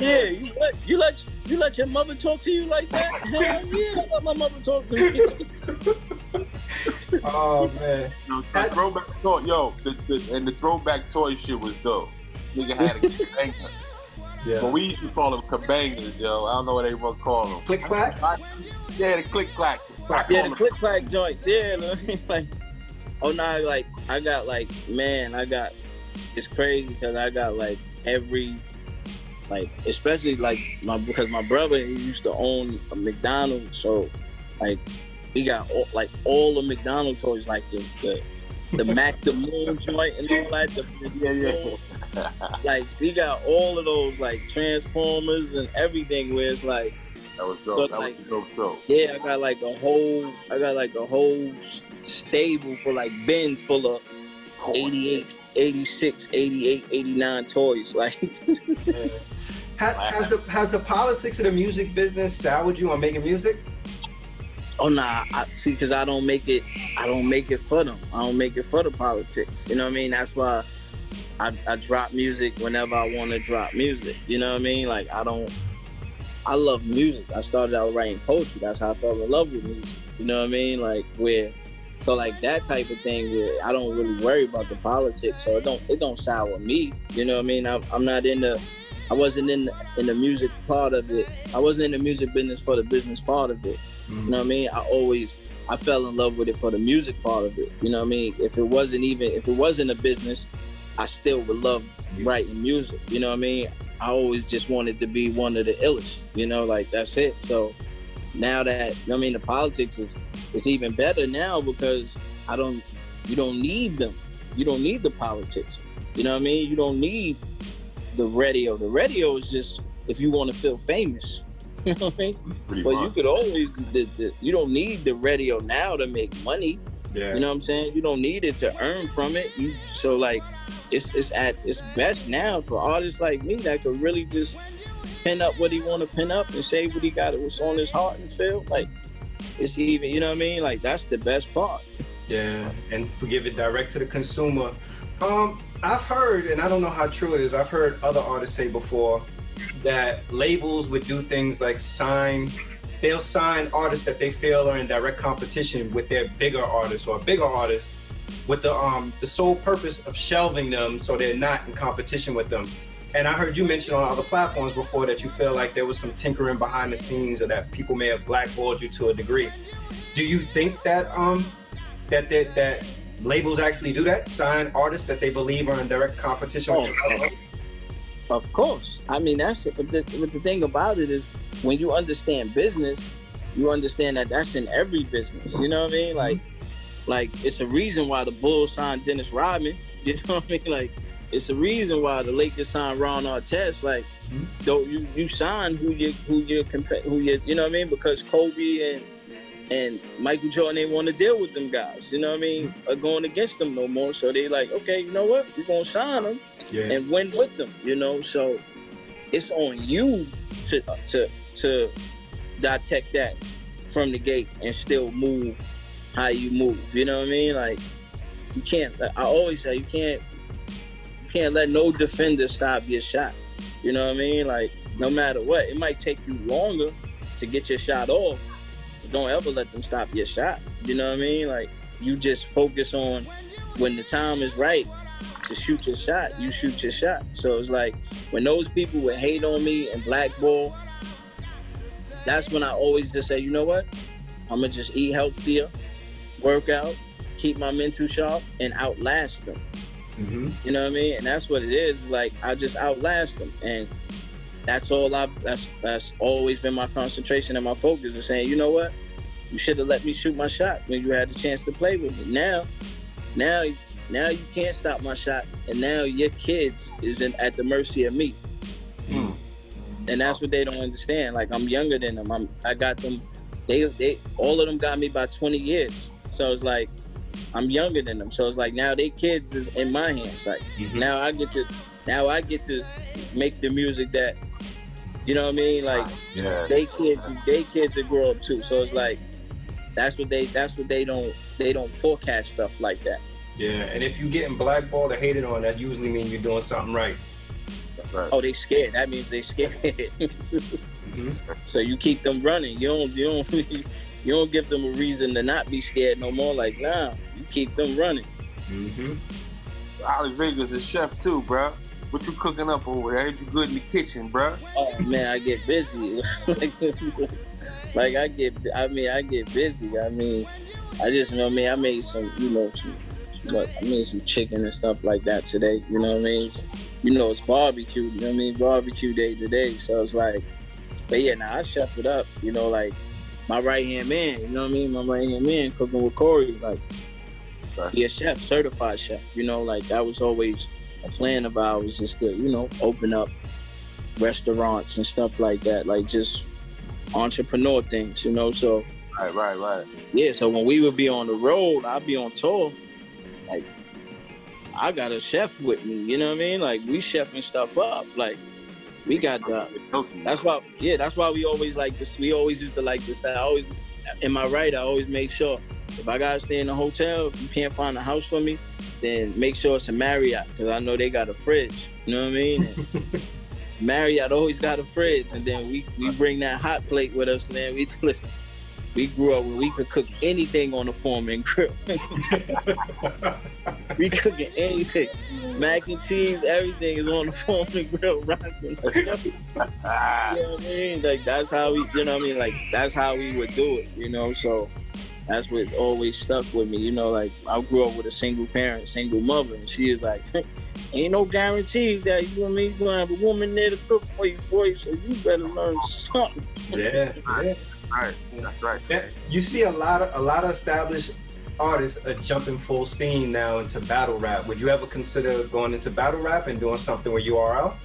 Yeah, you let you let you let your mother talk to you like that? Hell yeah, I let my mother talk to me. Oh man. Yo, the throwback toy, yo, the, the, and the throwback toy shit was dope. Nigga had a kabanga. Yeah. But we used to call them kabangas, yo. I don't know what everyone call them. Click clacks. Yeah, the click clack. Clack. Yeah, the click clack joints. Yeah, like oh no, like I got like man, I got it's crazy because I got like every like especially like my because my brother he used to own a McDonald's, so like he got all, like all the McDonald's toys, like the the, the Mac the Moon joint and all that. The, Yeah, yeah. Like he got all of those like Transformers and everything where it's like That was dope. That like- was a dope show. Yeah, I got like a whole, I got like a whole stable for like bins full of 88, 86, 88, 89 toys. Like, Yeah. Ha- Has the has the politics of the music business soured you on making music? oh nah, I, see, because I don't make it, I don't make it for them. I don't make it for the politics. You know what I mean? That's why I, I drop music whenever I want to drop music. You know what I mean? Like, I don't, I love music. I started out writing poetry. That's how I fell in love with music. You know what I mean? Like, where, so like that type of thing where I don't really worry about the politics. So it don't, it don't sour me. You know what I mean? I'm, I'm not in the, I wasn't in the, in the music part of it. I wasn't in the music business for the business part of it. You mm. know what I mean? I always I fell in love with it for the music part of it. You know what I mean? If it wasn't even if it wasn't a business, I still would love writing music. You know what I mean? I always just wanted to be one of the illest. You know, like that's it. So now that I mean the politics is it's even better now because I don't you don't need them. You don't need the politics. You know what I mean? You don't need the radio. The radio is just if you want to feel famous. You know what I mean? Pretty But you could always, the, the, you don't need the radio now to make money. Yeah. You know what I'm saying? You don't need it to earn from it. You so like, it's it's at its best now for artists like me that could really just pin up what he want to pin up and say what he got what's on his heart and feel. Like it's even, you know what I mean? Like that's the best part. Yeah, and give it direct to the consumer. Um, I've heard, and I don't know how true it is. I've heard other artists say before that labels would do things like sign. They'll sign artists that they feel are in direct competition with their bigger artists or bigger artists, with the um the sole purpose of shelving them so they're not in competition with them. And I heard you mention on other platforms before that you feel like there was some tinkering behind the scenes or that people may have blackballed you to a degree. Do you think that um that that, that labels actually do that? Sign artists that they believe are in direct competition with Oh, Of course. I mean, that's it. But the, but the thing about it is, when you understand business, you understand that that's in every business. You know what I mean? Like, like it's a reason why the Bulls signed Dennis Rodman. You know what I mean? Like, it's a reason why the Lakers signed Ron Artest. Like, Mhm. though you you sign who you who you who you you know what I mean? Because Kobe and and Michael Jordan ain't want to deal with them guys. You know what I mean? Mm-hmm. Are going against them no more. So they like, okay, you know what? We're gonna sign them Yeah. and win with them, you know. So it's on you to uh, to to detect that from the gate and still move how you move. You know what I mean? Like you can't. I always say you can't. You can't let no defender stop your shot. You know what I mean? Like no matter what, it might take you longer to get your shot off. Don't ever let them stop your shot. You know what I mean? Like you just focus on when the time is right to shoot your shot, you shoot your shot. So it's like when those people would hate on me and blackball, that's when I always just say, you know what? I'm gonna just eat healthier, work out, keep my mental sharp, and outlast them. Mm-hmm. You know what I mean? And that's what it is. Like I just outlast them, and that's all I. That's that's always been my concentration and my focus is saying, you know what, you should have let me shoot my shot when you had the chance to play with me. Now, now, now you can't stop my shot, and now your kids is in, at the mercy of me. Mm. And that's what they don't understand. Like I'm younger than them. I'm I got them. They they all of them got me by 20 years. So it's like I'm younger than them. So it's like now they kids is in my hands. Like Mm-hmm. now I get to now I get to make the music that you know what I mean. Like Yeah. they kids they kids that grow up too. So it's like that's what they that's what they don't they don't forecast stuff like that. Yeah, and if you're getting blackballed or hated on, that usually means you're doing something right. Right. Oh, they scared. That means they scared. Mm-hmm. So you keep them running. You don't you don't you don't give them a reason to not be scared no more. Like nah, you keep them running. Mm-hmm. Ali Vega's a chef too, bro. What you cooking up over there? I heard you good in the kitchen, bro. Oh man, I get busy. like, I get I mean I get busy. I mean I just you know I I made some you know some I made some chicken and stuff like that today. You know what I mean? You know it's barbecue. You know what I mean? Barbecue day today. So it's like, but yeah, now I chef it up. You know like my right hand man. You know what I mean? My right hand man cooking with Corey. Like he a chef, certified chef. You know like that was always a plan of ours is to you know open up restaurants and stuff like that, like just entrepreneur things, you know. So Right, right, right. yeah, so when we would be on the road, I'd be on tour, like I got a chef with me, you know what I mean? Like we chefing stuff up. Like we got the that's why yeah, that's why we always like this we always used to like this I always in my right, I always make sure if I gotta stay in a hotel, if you can't find a house for me, then make sure it's a Marriott because I know they got a fridge. You know what I mean? Marriott always got a fridge, and then we, we bring that hot plate with us, man. We listen. We grew up where we could cook anything on the Foreman grill. we cooking anything, mac and cheese, everything is on the Foreman grill. Rocking. you know what I mean? Like that's how we, you know what I mean? Like that's how we would do it, you know. So that's what always stuck with me, you know. Like I grew up with a single parent, single mother, and she is like, ain't no guarantee that you and me gonna have a woman there to cook for you, boy. So you better learn something. Yeah, yeah. right. That's right. Yeah, you see a lot of a lot of established artists are jumping full steam now into battle rap. Would you ever consider going into battle rap and doing something where you are out?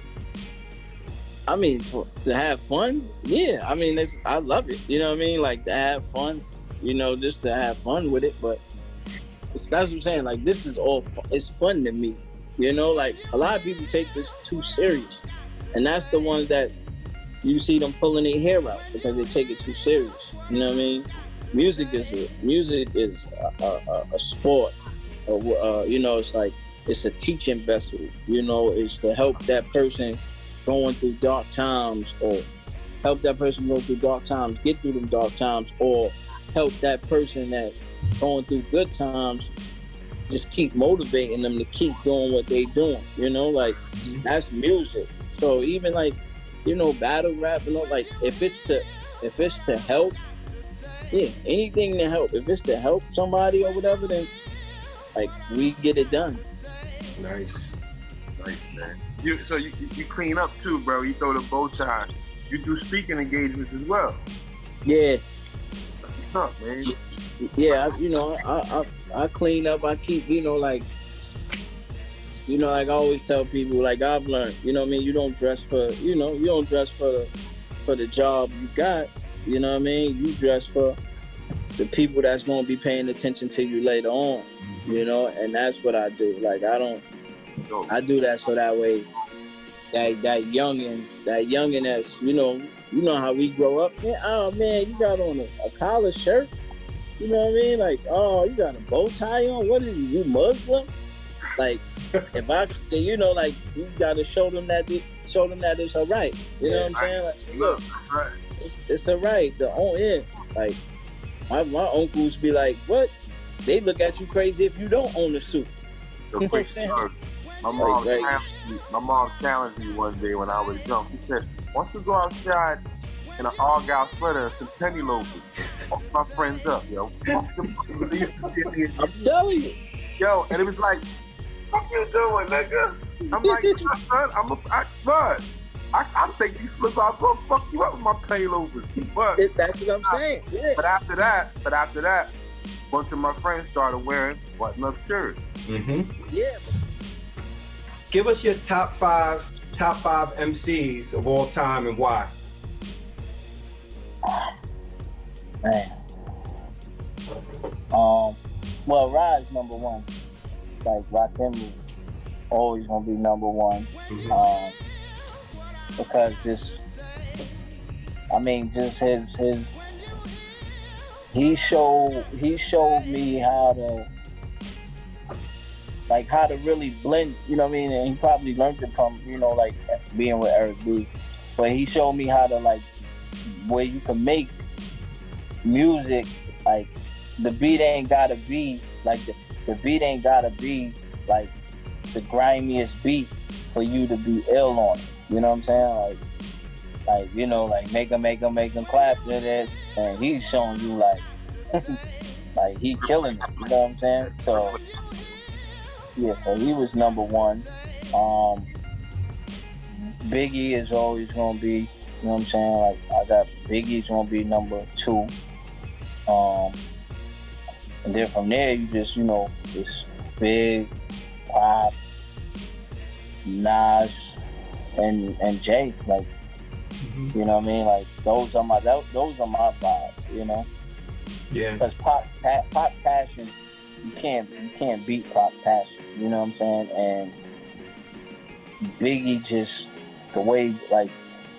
I mean, to have fun, yeah. I mean, it's, I love it. You know what I mean? Like to have fun, you know, just to have fun with it. But that's what I'm saying. Like this is all, fu- it's fun to me. You know, like a lot of people take this too serious, and that's the ones that you see them pulling their hair out because they take it too serious. You know what I mean? Music is a music is a, a, a, sport. Uh, you know, it's like it's a teaching vessel. You know, it's to help that person going through dark times or help that person go through dark times, get through them dark times, or help that person that's going through good times just keep motivating them to keep doing what they doing. You know, like mm-hmm. that's music. So even like, you know, battle rap and all like if it's to if it's to help, yeah, anything to help. If it's to help somebody or whatever, then like we get it done. Nice. Nice, man. You, so you, you- you clean up too, bro. You throw the bow tie. You do speaking engagements as well. Yeah, Man? yeah, I, you know, I, I I clean up. I keep, you know, like, you know, like I always tell people, like I've learned, you know, what I mean, you don't dress for, you know, you don't dress for for the job you got. You know what I mean? You dress for the people that's gonna be paying attention to you later on. You mm-hmm. know, and that's what I do. Like I don't, I do that so that way, that that youngin, that youngin that's, you know, you know how we grow up. Man, oh man, you got on a, a collar shirt. You know what I mean? Like, oh, you got a bow tie on. What is you, you Muslim? Like, if I, you know, like you got to show them that, show them that it's all right. You know what I'm saying? Like, look, right. it's, it's all right. The own end, like my my uncles be like, what? They look at you crazy if you don't own a suit. You know what I'm saying? My mom, challenged me, my mom challenged me one day when I was young. She said, "Why don't you go outside in an argyle sweater and some penny loafers?" fuck my friends up, yo. I'm telling you. Yo, and it was like, what you doing, nigga? I'm like, son, I'm a, I, son, I, I'll take these flips off, go fuck you up with my paylovers. But, It- that's what I'm saying. Yeah. but after that, but after that, a bunch of my friends started wearing button-up shirts. Mm-hmm. Yeah. Give us your top five, top five MCs of all time and why. Man. Um, well, Rod's number one. Like Rakim is always gonna be number one. Mhm. Um, because just, I mean, just his his. He showed he showed me how to, like how to really blend. You know what I mean? And he probably learned it from you know like being with Eric B. But he showed me how to like where you can make music like the beat ain't gotta be like the, the beat ain't gotta be like the grimiest beat for you to be ill on it. You know what I'm saying? Like like you know, like make him make 'em make 'em clap to this and he's showing you like like he killing it, you know what I'm saying? So yeah, so he was number one. Um Biggie is always gonna be, you know what I'm saying? Like I got Biggie's gonna be number two. Um, and then from there, you just, you know, just big, pop, Nas, and and Jay. Like, Mhm. you know what I mean? Like those are my those, those are my five. You know, Yeah. because pop pa- pop passion, you can't you can't beat pop passion. You know what I'm saying? And Biggie just the way like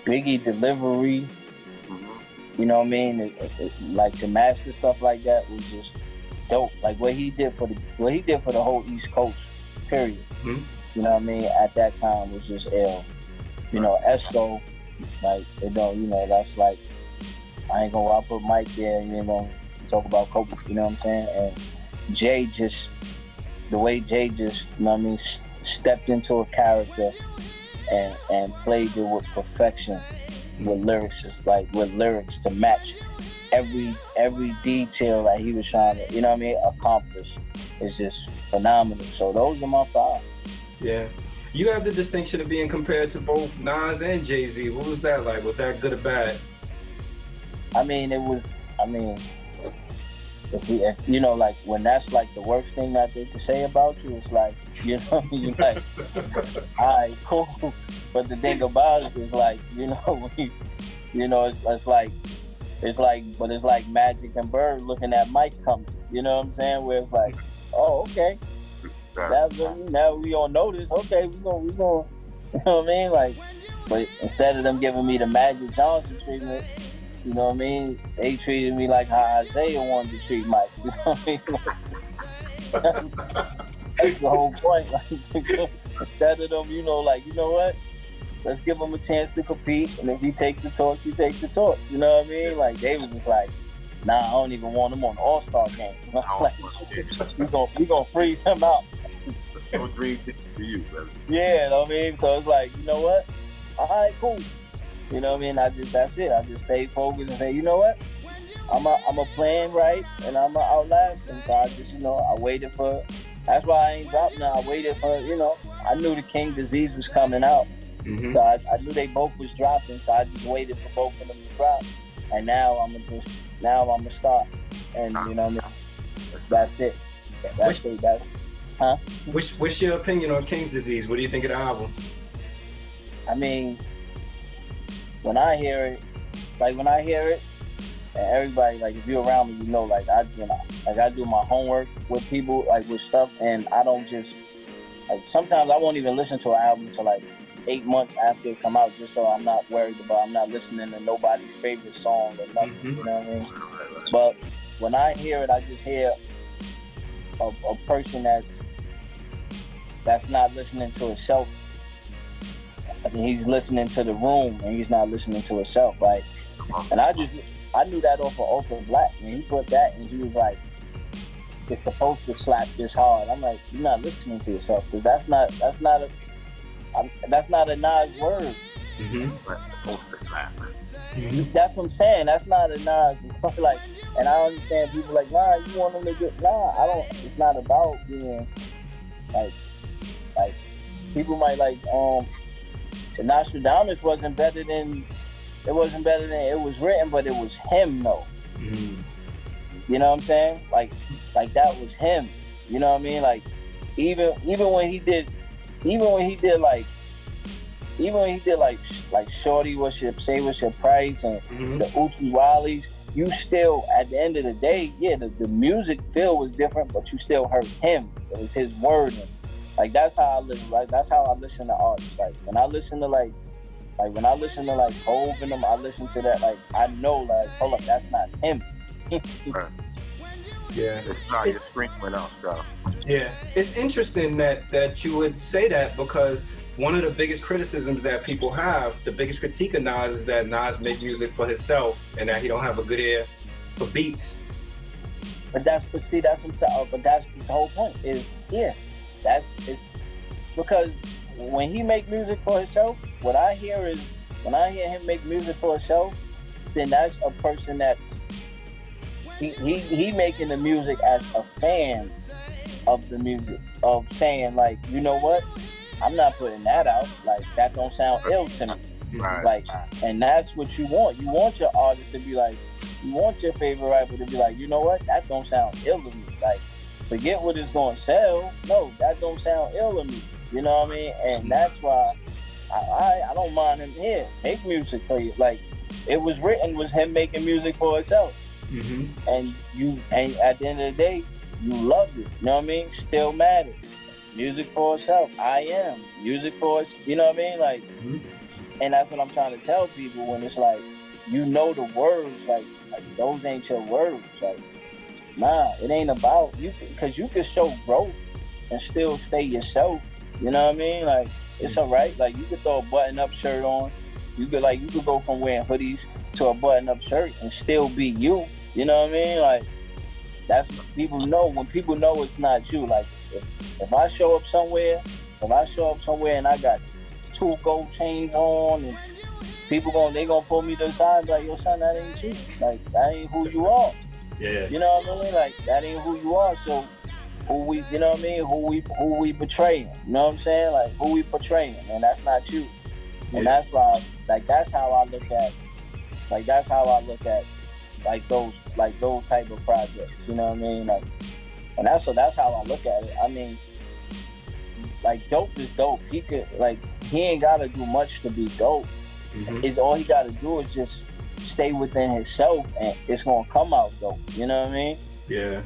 Biggie delivery. You know what I mean? It, it, it- like to master stuff like that was just dope. Like what he did for the what he did for the whole East Coast, period. Mhm. You know what I mean? At that time was just ill. You know, Esco, like you know, you know, that's like I ain't gonna I'll put Mike there, you know, talk about Kobe, you know what I'm saying? And Jay just the way Jay just, you know what I mean, s- stepped into a character and and played it with perfection with lyrics just like with lyrics to match every every detail that he was trying to you know what I mean accomplish is just phenomenal. So those are my five. Yeah. You have the distinction of being compared to both Nas and Jay Z. What was that like? Was that good or bad? I mean it was I mean if, we, if you know like when that's like the worst thing that they can say about you it's like you know you like all right cool. But the thing about it is like you know you, know it's, it's like it's like but it's like magic and bird looking at mike coming you know what i'm saying? Where it's like oh okay. That really, now we on notice okay we gonna we gonna you know what i mean? Like but instead of them giving me the magic johnson treatment you know what I mean? They treated me like how Isaiah wanted to treat Mike. You know what I mean? That's the whole point. Like, instead of them, you know, like, you know what? Let's give him a chance to compete, and if he takes the torch, he takes the torch. You know what I mean? Like they was just like, nah, I don't even want him on the All Star game. like, we gonna we gonna freeze him out. No dream for you, brother. Yeah, you know what I mean? So it's like, you know what? All right, cool. You know what I mean? I just that's it. I just stay focused and say, you know what? I'm a I'm a plan right and I'm a outlast And So I just, you know, I waited for that's why I ain't dropped now. I waited for, you know, I knew the King disease was coming out. Mhm. So I, I knew they both was dropping, so I just waited for both of them to drop. And now I'm gonna just now I'm gonna start. And you know what I mean? That's it. That's it. That's huh? What's, what's your opinion on King's Disease? What do you think of the album? I mean, when I hear it, like when I hear it, and everybody, like if you're around me, you know, like I, you know, like I do my homework with people, like with stuff, and I don't just like sometimes I won't even listen to an album until like eight months after it come out, just so I'm not worried about I'm not listening to nobody's favorite song or nothing. Mhm. You know what I mean? But when I hear it, I just hear a, a person that's that's not listening to himself. I he's listening to the room and he's not listening to himself. Like, and I just I knew that off of Ultra Black and he put that and he was like, "It's supposed to slap this hard." I'm like, "You're not listening to yourself because that's not that's not a I'm, that's not a Nas word." Mm-hmm. Slap. That's what I'm saying. That's not a Nas. Like And I understand people like, nah, you want them to get nah. I don't. It's not about being like like people might like um. Nastradamus wasn't better than it wasn't better than it was written, but it was him though. Mm-hmm. You know what I'm saying? Like like that was him. You know what I mean? Like even even when he did even when he did like even when he did like like Shorty, what's your say what's your price and mm-hmm. the Oochie Wallies, you still at the end of the day, yeah, the, the music feel was different, but you still heard him. It was his word. And, like that's how I listen. Like that's how I listen to artists. Like when I listen to like like when I listen to like Hove and them, I listen to that like I know like hold up, that's not him. right. Yeah. It's not your screen went out, Scott. Yeah. It's interesting that that you would say that because one of the biggest criticisms that people have, the biggest critique of Nas is that Nas make music for himself and that he don't have a good ear for beats. But that's but see that's what but that's the whole point is yeah. That's it's because when he make music for himself, what I hear is when I hear him make music for himself, then that's a person that he, he he making the music as a fan of the music of saying like you know what? I'm not putting that out. Like that don't sound ill to me. Right. like and that's what you want. You want your artist to be like you want your favorite rapper to be like you know what? That don't sound ill to me. Like forget what it's going to sell no that don't sound ill to me you know what I mean and that's why I, I, I don't mind him here make music for you like it was written was him making music for himself Mm-hmm. And you, and at the end of the day, you loved it. You know what I mean? Still matters. Music for itself. I am music for us. You know what I mean? Like, mm-hmm. and that's what I'm trying to tell people when it's like, you know the words, like, like those ain't your words. Like, nah, it ain't about you because you can show growth and still stay yourself. You know what I mean? Like, it's all right. Like, you could throw a button-up shirt on. You could like, you could go from wearing hoodies to a button-up shirt and still be you. You know what I mean? Like that's people know when people know it's not you. Like if, if I show up somewhere, if I show up somewhere and I got two gold chains on and people going they gonna pull me to the side like yo son that ain't you. Like that ain't who you are. Yeah. You know what I mean? Like that ain't who you are. So who we you know what I mean? Who we who we betraying. You know what I'm saying? Like who we portraying and that's not you. And yeah. that's why like that's how I look at like that's how I look at like those like those type of projects. You know what I mean? Like, and that's so that's how I look at it. I mean, like dope is dope. He could like he ain't gotta do much to be dope. Mm-hmm. Is all he gotta do is just stay within himself, and it's gonna come out though. You know what I mean? Yeah.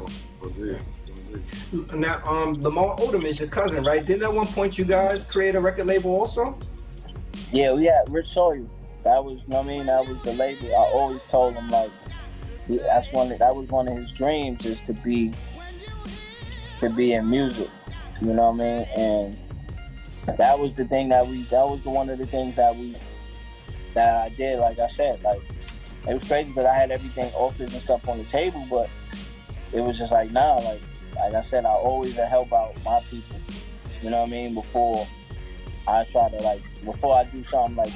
Now, um, Lamar Odom is your cousin, right? Didn't at one point you guys create a record label also? Yeah, we had Rich Soil. That was, you know what I mean? That was the label. I always told him like, that's one that was one of his dreams is to be to be in music. You know what I mean? And that was the thing that we that was the one of the things that we that I did. Like I said, like it was crazy because I had everything offers and stuff on the table, but it was just like nah, like like I said, I always help out my people. You know what I mean? Before I try to like before I do something like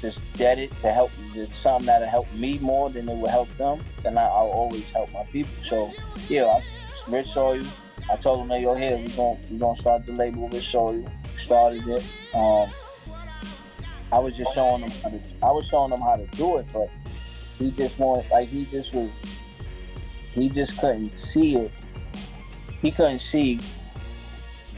just get it to help just something that'll help me more than it will help them, then I, will always help my people. So yeah, I, Rich you. I told him, "Hey, yo, here we gonna we gonna start the label with you." Started it. Um, I was just showing him how to. I was showing him how to do it, but he just wanted like he just was. He just couldn't see it. He couldn't see.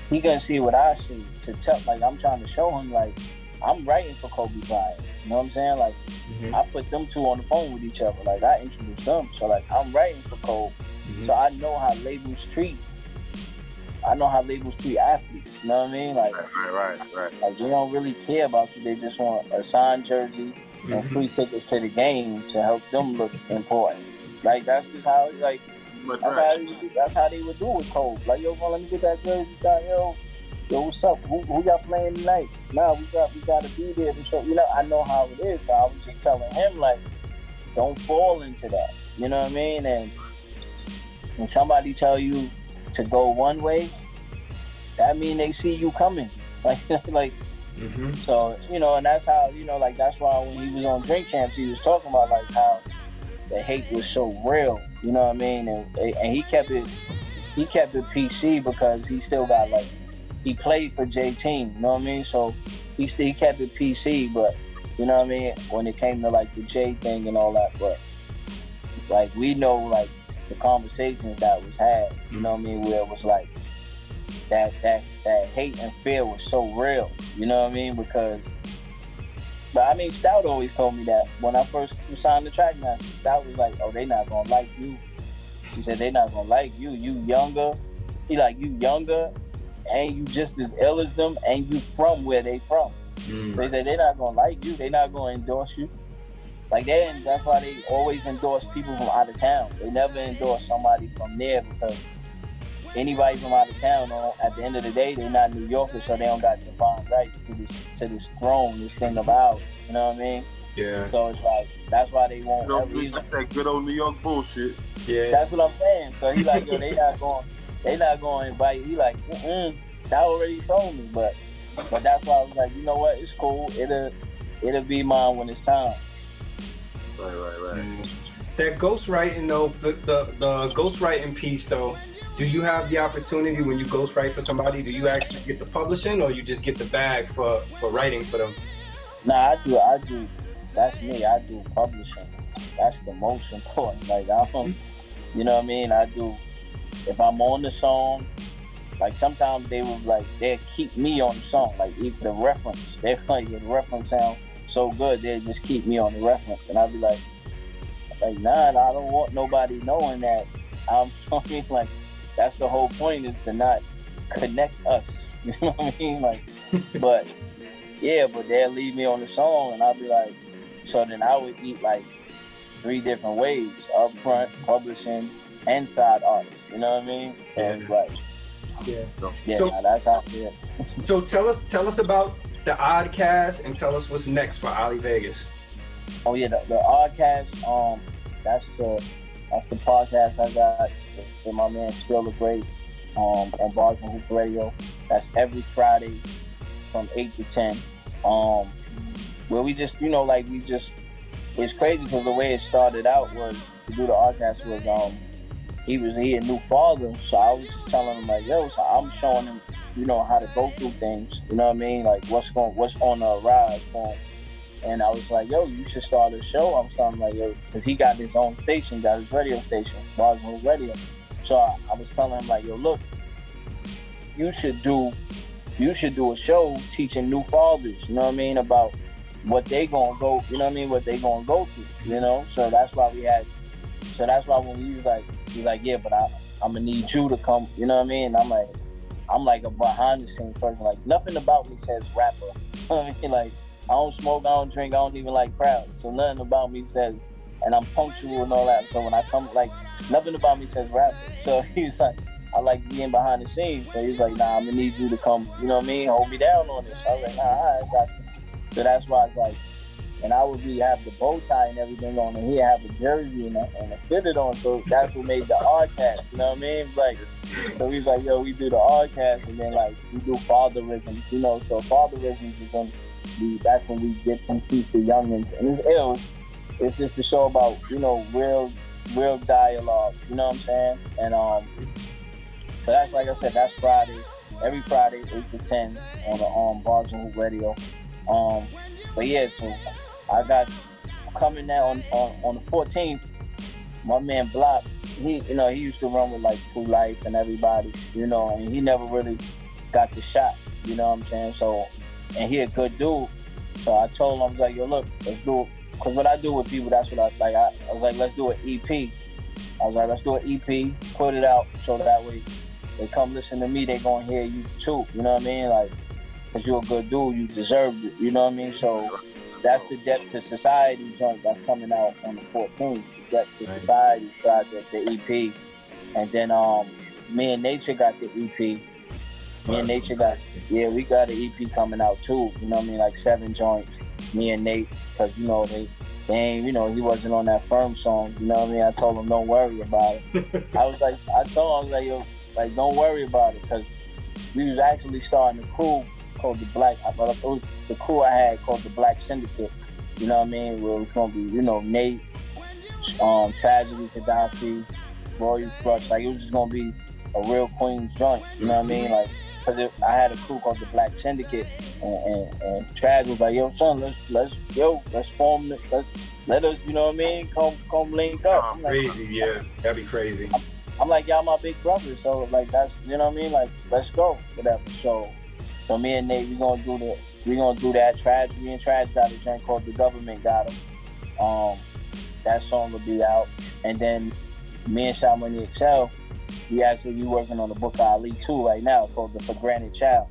He couldn't see what I see. To tell, like I'm trying to show him, like I'm writing for Kobe Bryant. You know what I'm saying? Like mm-hmm. I put them two on the phone with each other. Like I introduced them. So like I'm writing for Kobe. Mm-hmm. So I know how labels treat I know how labels treat athletes. You know what I mean? Like, right, right, right. Like they don't really care about you. They just want a signed jersey mm-hmm. and free tickets to the game to help them look important. Like that's just how like that's, how, that's how they would do with Kobe. Like yo, let me get that jersey. Yo, yo, what's up? Who, who y'all playing tonight? Nah, we got we gotta be there to show. You know, I know how it is. So I was just telling him like, don't fall into that. You know what I mean? And when somebody tell you to go one way, that mean they see you coming. Like, like. Mm-hmm. So you know, and that's how you know, like that's why when he was on Drink Champs, he was talking about like how the hate was so real. You know what I mean? And and he kept it he kept it PC because he still got like he played for J team. You know what I mean? So he still he kept it PC, but you know what I mean? When it came to like the J thing and all that, but like we know like the conversations that was had. You know what I mean? Where it was like that that that hate and fear was so real. You know what I mean? Because but I mean, Stoute always told me that when I first signed the track now, Stoute was like, "Oh, they not gonna like you." He said they not gonna like you. You younger. He like you younger, and you just as ill as them, and you from where they from. Mm. They said they not gonna like you. They not gonna endorse you. Like they, that's why they always endorse people from out of town. They never endorse somebody from there because anybody from out of town, at the end of the day, they're not New Yorkers, so they don't got divine rights to this to this throne, this thing of ours. You know what I mean? Yeah. So it's like that's why they won't. You know, ever that good old New York bullshit. Yeah. That's what I'm saying. So he like, yo, they not going, they not going to invite. He like, mm that already told me, but but that's why I was like, you know what, it's cool. It'll it'll be mine when it's time. Right, right, right. Mm. That ghostwriting though, the, the the ghostwriting piece though, do you have the opportunity when you ghostwrite for somebody? Do you actually get the publishing, or you just get the bag for for writing for them? Nah, I do. I do. That's me. I do publishing. That's the most important. Like I don't, you know what I mean. I do. If I'm on the song, like sometimes they would like they keep me on the song. Like even the reference, they like the reference sound so good, they just keep me on the reference, and I'd be like, like nah, I don't want nobody knowing that I'm. I like that's the whole point is to not connect us. You know what I mean? Like, but yeah, but they'll leave me on the song, and I'll be like, so then I would eat like three different ways: upfront, publishing, and side artist. You know what I mean? Yeah. like, yeah. Yeah, so, that's how. Yeah. so tell us, tell us about the Oddcast, and tell us what's next for Ali Vegas. Oh yeah, the, the Oddcast. Um, that's the that's the podcast I got with my man Still the Great um, on Bars and Hoop Radio. That's every Friday from 8 to 10. Um, where we just, you know, like we just, it's crazy because the way it started out was to do the Oddcast was, um, he was he a new father, so I was just telling him like, yo, so I'm showing him, you know, how to go through things. You know what I mean? Like what's going, what's on the rise going. And I was like, yo, you should start a show. I'm starting like, yo, because he got his own station, got his radio station, and Radio. So I, I was telling him like, yo, look, you should do you should do a show teaching new fathers, you know what I mean, about what they gonna go, you know what I mean, what they gonna go through, you know. So that's why we had so that's why when we was like he's like, Yeah, but I I'm gonna need you to come, you know what I mean? I'm like I'm like a behind the scenes person, like nothing about me says rapper. I? Like I don't smoke, I don't drink, I don't even like crowds. So nothing about me says and I'm punctual and all that. So when I come like nothing about me says rapper. So he's like, I like being behind the scenes. So he's like, nah, I'm gonna need you to come, you know what I mean, hold me down on this. I was like, nah, right, got you. So that's why it's like, and I would be have the bow tie and everything on, and he have a jersey and a, and a fitted on. So that's what made the R Oddcast. You know what I mean? Like, so he's like, yo, we do the R Oddcast, and then like we do fatherisms. You know, so fatherisms is when we that's when we get some teach the youngins, and it's ill. It's just a show about you know real real dialogue. You know what I'm saying? And um, so that's like I said, that's Friday, every Friday, eight to ten on the um Bars and Radio. Um, but yeah, so I got coming out on, on on the 14th. My man Block, he you know he used to run with like True Life and everybody, you know, and he never really got the shot. You know what I'm saying? So, and he a good dude. So I told him I was like, yo, look, let's do it. Cause what I do with people, that's what I like. I, I was like, let's do an EP. I was like, let's do an EP, put it out, so that way they come listen to me, they gonna hear you too. You know what I mean? Like, cause you're a good dude, you deserve it. You know what I mean? So that's the Debt to Society joint that's coming out on the 14th. Debt to right. Society got the, the, EP, and then um, me and Nature got the EP. Me and Nature got yeah, we got an EP coming out too. You know what I mean? Like seven joints. Me and Nate, cause you know they they you know, he wasn't on that firm song. You know what I mean? I told him, don't worry about it. I was like, I told him, I was like, yo, like, don't worry about it, because we was actually starting to crew called the Black. I thought it was the crew I had called the Black Syndicate. You know what I mean? Where it was gonna be, you know, Nate, um, Tragedy, Khadafi, Royal Crush. Like it was just gonna be a real Queens joint. You know what I mean? Like, cause it, I had a crew called the Black Syndicate, and, and, and Trag was like, "Yo, son, let's let's yo, let's form, this, let's let us, you know what I mean? Come come link up." Oh, crazy, yeah, that'd be crazy. I'm, I'm like, y'all my big brother, so like that's you know what I mean? Like, let's go, whatever. So, so me and Nate, we gonna do the we gonna do that. Tragedy and Trag got a joint called The Government Got Him. Um, that song will be out, and then me and Sha Money XL, we actually be working on the Book of Ali too right now called The For Granted Child.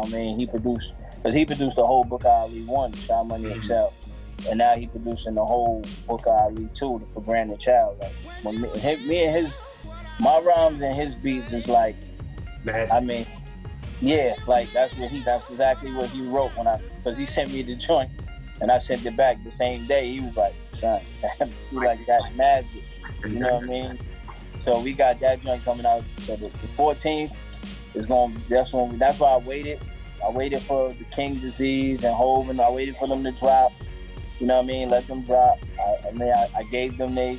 I mean, he produced because he produced the whole Book of Ali one, Sha Money mm-hmm. XL. And now he producing the whole Book of Ali two, the For Granted Child. Like when me, me and his my rhymes and his beats is like, Magic. I mean, yeah, like that's what he, that's exactly what he wrote when I, because he sent me the joint and I sent it back the same day. He was like, son, he like, that's magic. You know what I mean? So we got that joint coming out. So the, the 14th is going, that's when, that's why I waited. I waited for the King Disease and Hov, and I waited for them to drop. You know what I mean? Let them drop. I, I mean, I, I gave them they,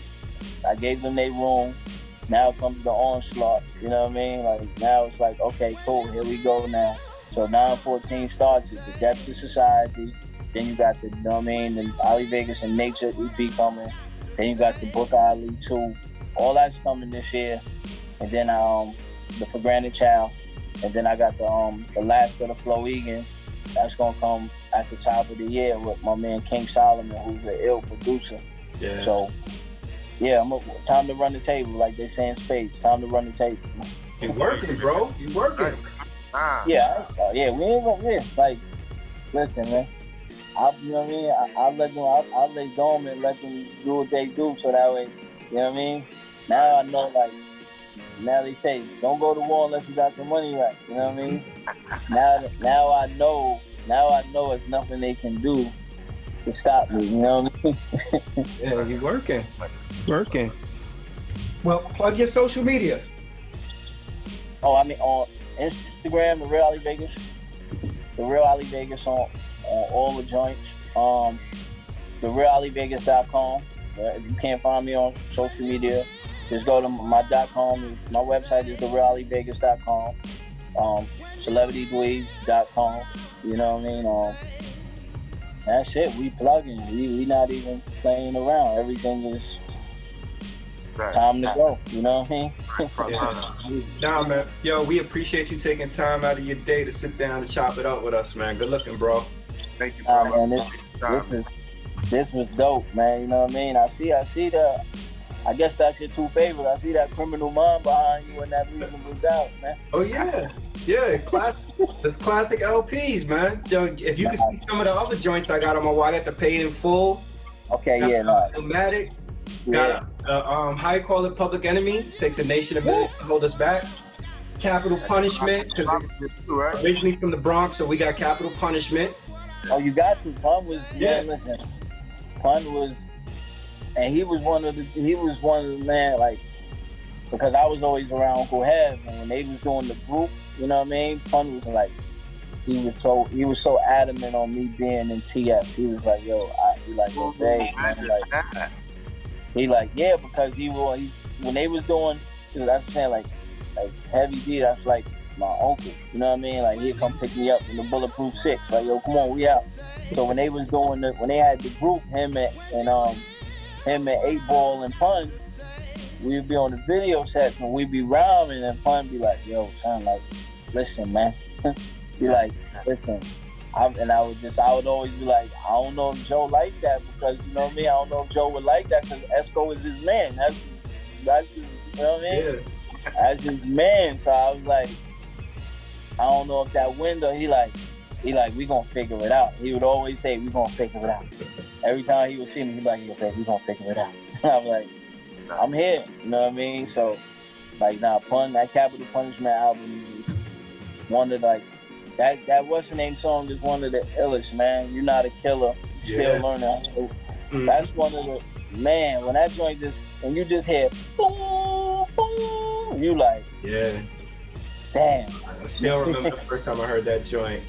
I gave them their room. Now comes the onslaught. You know what I mean? Like now it's like, okay, cool, here we go now. So 914 starts it, the depths of society. Then you got the, you know what I mean, the Ali Vegas and Nature EP coming. Then you got the Book Ali 2. All that's coming this year. And then um the For Granted Child. And then I got the um the last of the Flow Egan. That's gonna come at the top of the year with my man King Solomon, who's an ill producer. Yeah. So yeah, I'm a, time to run the table, like they say in space. Time to run the table. You working, bro? You working? Ah. Yeah, uh, yeah. We ain't gonna yeah. Like, listen, man. I, you know what I mean? I, I let them. I, I lay dome and let them do what they do, so that way, you know what I mean. Now I know, like, now they say don't go to war unless you got the money right. You know what I mean? now, now I know. Now I know it's nothing they can do to stop me. You know what I mean? yeah, you working, working. Well, plug your social media. Oh, I mean on Instagram, the Real Ali Vegas, the Real Ali Vegas on on all the joints. Um, the RealAliVegas.com. Uh, if you can't find me on social media, just go to my .com. My website is therealalivegas.com. Um, celebritydweeb.com. You know what I mean? Um, that's it. We plugging. We we not even playing around. Everything is right. time to go. You know what I mean? nah, man. Yo, we appreciate you taking time out of your day to sit down and chop it up with us, man. Good looking, bro. Thank you, bro. Uh, man, this, this is this was dope, man. You know what I mean? I see, I see the. I guess that's your two favorites. I see that criminal mind behind you and that reasonable doubt, man. Oh yeah. Yeah, classic. That's classic LPs, man. Yo, if you can see some of the other joints I got on my wall, I got the paid in full. Okay, got, yeah, no. Illmatic. Got yeah. a, um, how you call it, Public Enemy. Takes a nation of minute to hold us back. Capital Punishment, because originally from the Bronx, so we got Capital Punishment. Oh, you got to. Pun was yeah. Man, listen, Pun was, and he was one of the. He was one of the man like because I was always around Uncle Hev, and when they was doing the group, you know what I mean? Pun was like, he was so he was so adamant on me being in TF. He was like, yo, I, he like, yo, man, like, he like, yeah, because he was he, when they was doing, that's what I'm saying, like, like Heavy D, that's like my uncle. You know what I mean? Like he'd come pick me up in the bulletproof six. Like, yo, come on, we out. So when they was doing the when they had the group, him and, and um him and eight ball and pun, we'd be on the video sets and we'd be rhyming and Pun be like, yo, son, like, listen, man. be like, listen. I, and I would just, I would always be like, I don't know if Joe like that because, you know what I mean? I don't know if Joe would like that because Esco is his man. That's, that's his, you know what I mean? Yeah. That's his man. So I was like, I don't know if that window, he like, he like, we gonna figure it out. He would always say, we gonna figure it out. Every time he would see me, he like, okay, we gonna figure it out. I'm like, I'm here. You know what I mean? So, like, now, nah, pun that Capital Punishment album is one of like that. That what's the name song is one of the illest, man. You're not a killer, still yeah. learning. Mm-hmm. That's one of the man. When that joint just and you just hear boom, boom, you like, yeah, damn. I still remember the first time I heard that joint.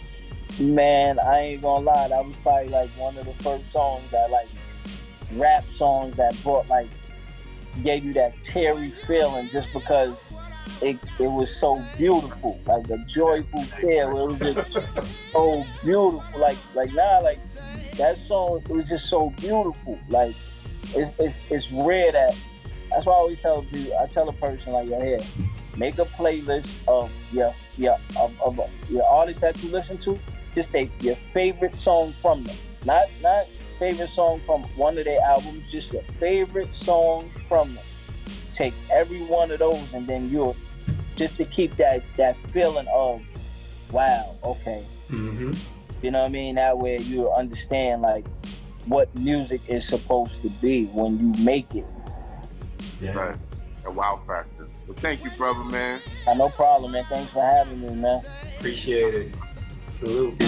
Man, I ain't gonna lie, that was probably like one of the first songs that like rap songs that brought like gave you that teary feeling just because it it was so beautiful, like a joyful tear. It was just so beautiful. Like like now, like that song, it was just so beautiful. Like it's it's, it's rare that. That's why I always tell you. I tell a person like, "Yeah, here, make a playlist of your your of, of your artists that you listen to. Just take your favorite song from them, not not favorite song from one of their albums, just your favorite song from them. Take every one of those and then you'll just to keep that that feeling of wow, okay. Mm-hmm. You know what I mean? That way you understand like what music is supposed to be when you make it. Yeah. Right. A wow factor. Well, thank you, brother, man. Uh, no problem, man. Thanks for having me, man. Appreciate it. Absolutely.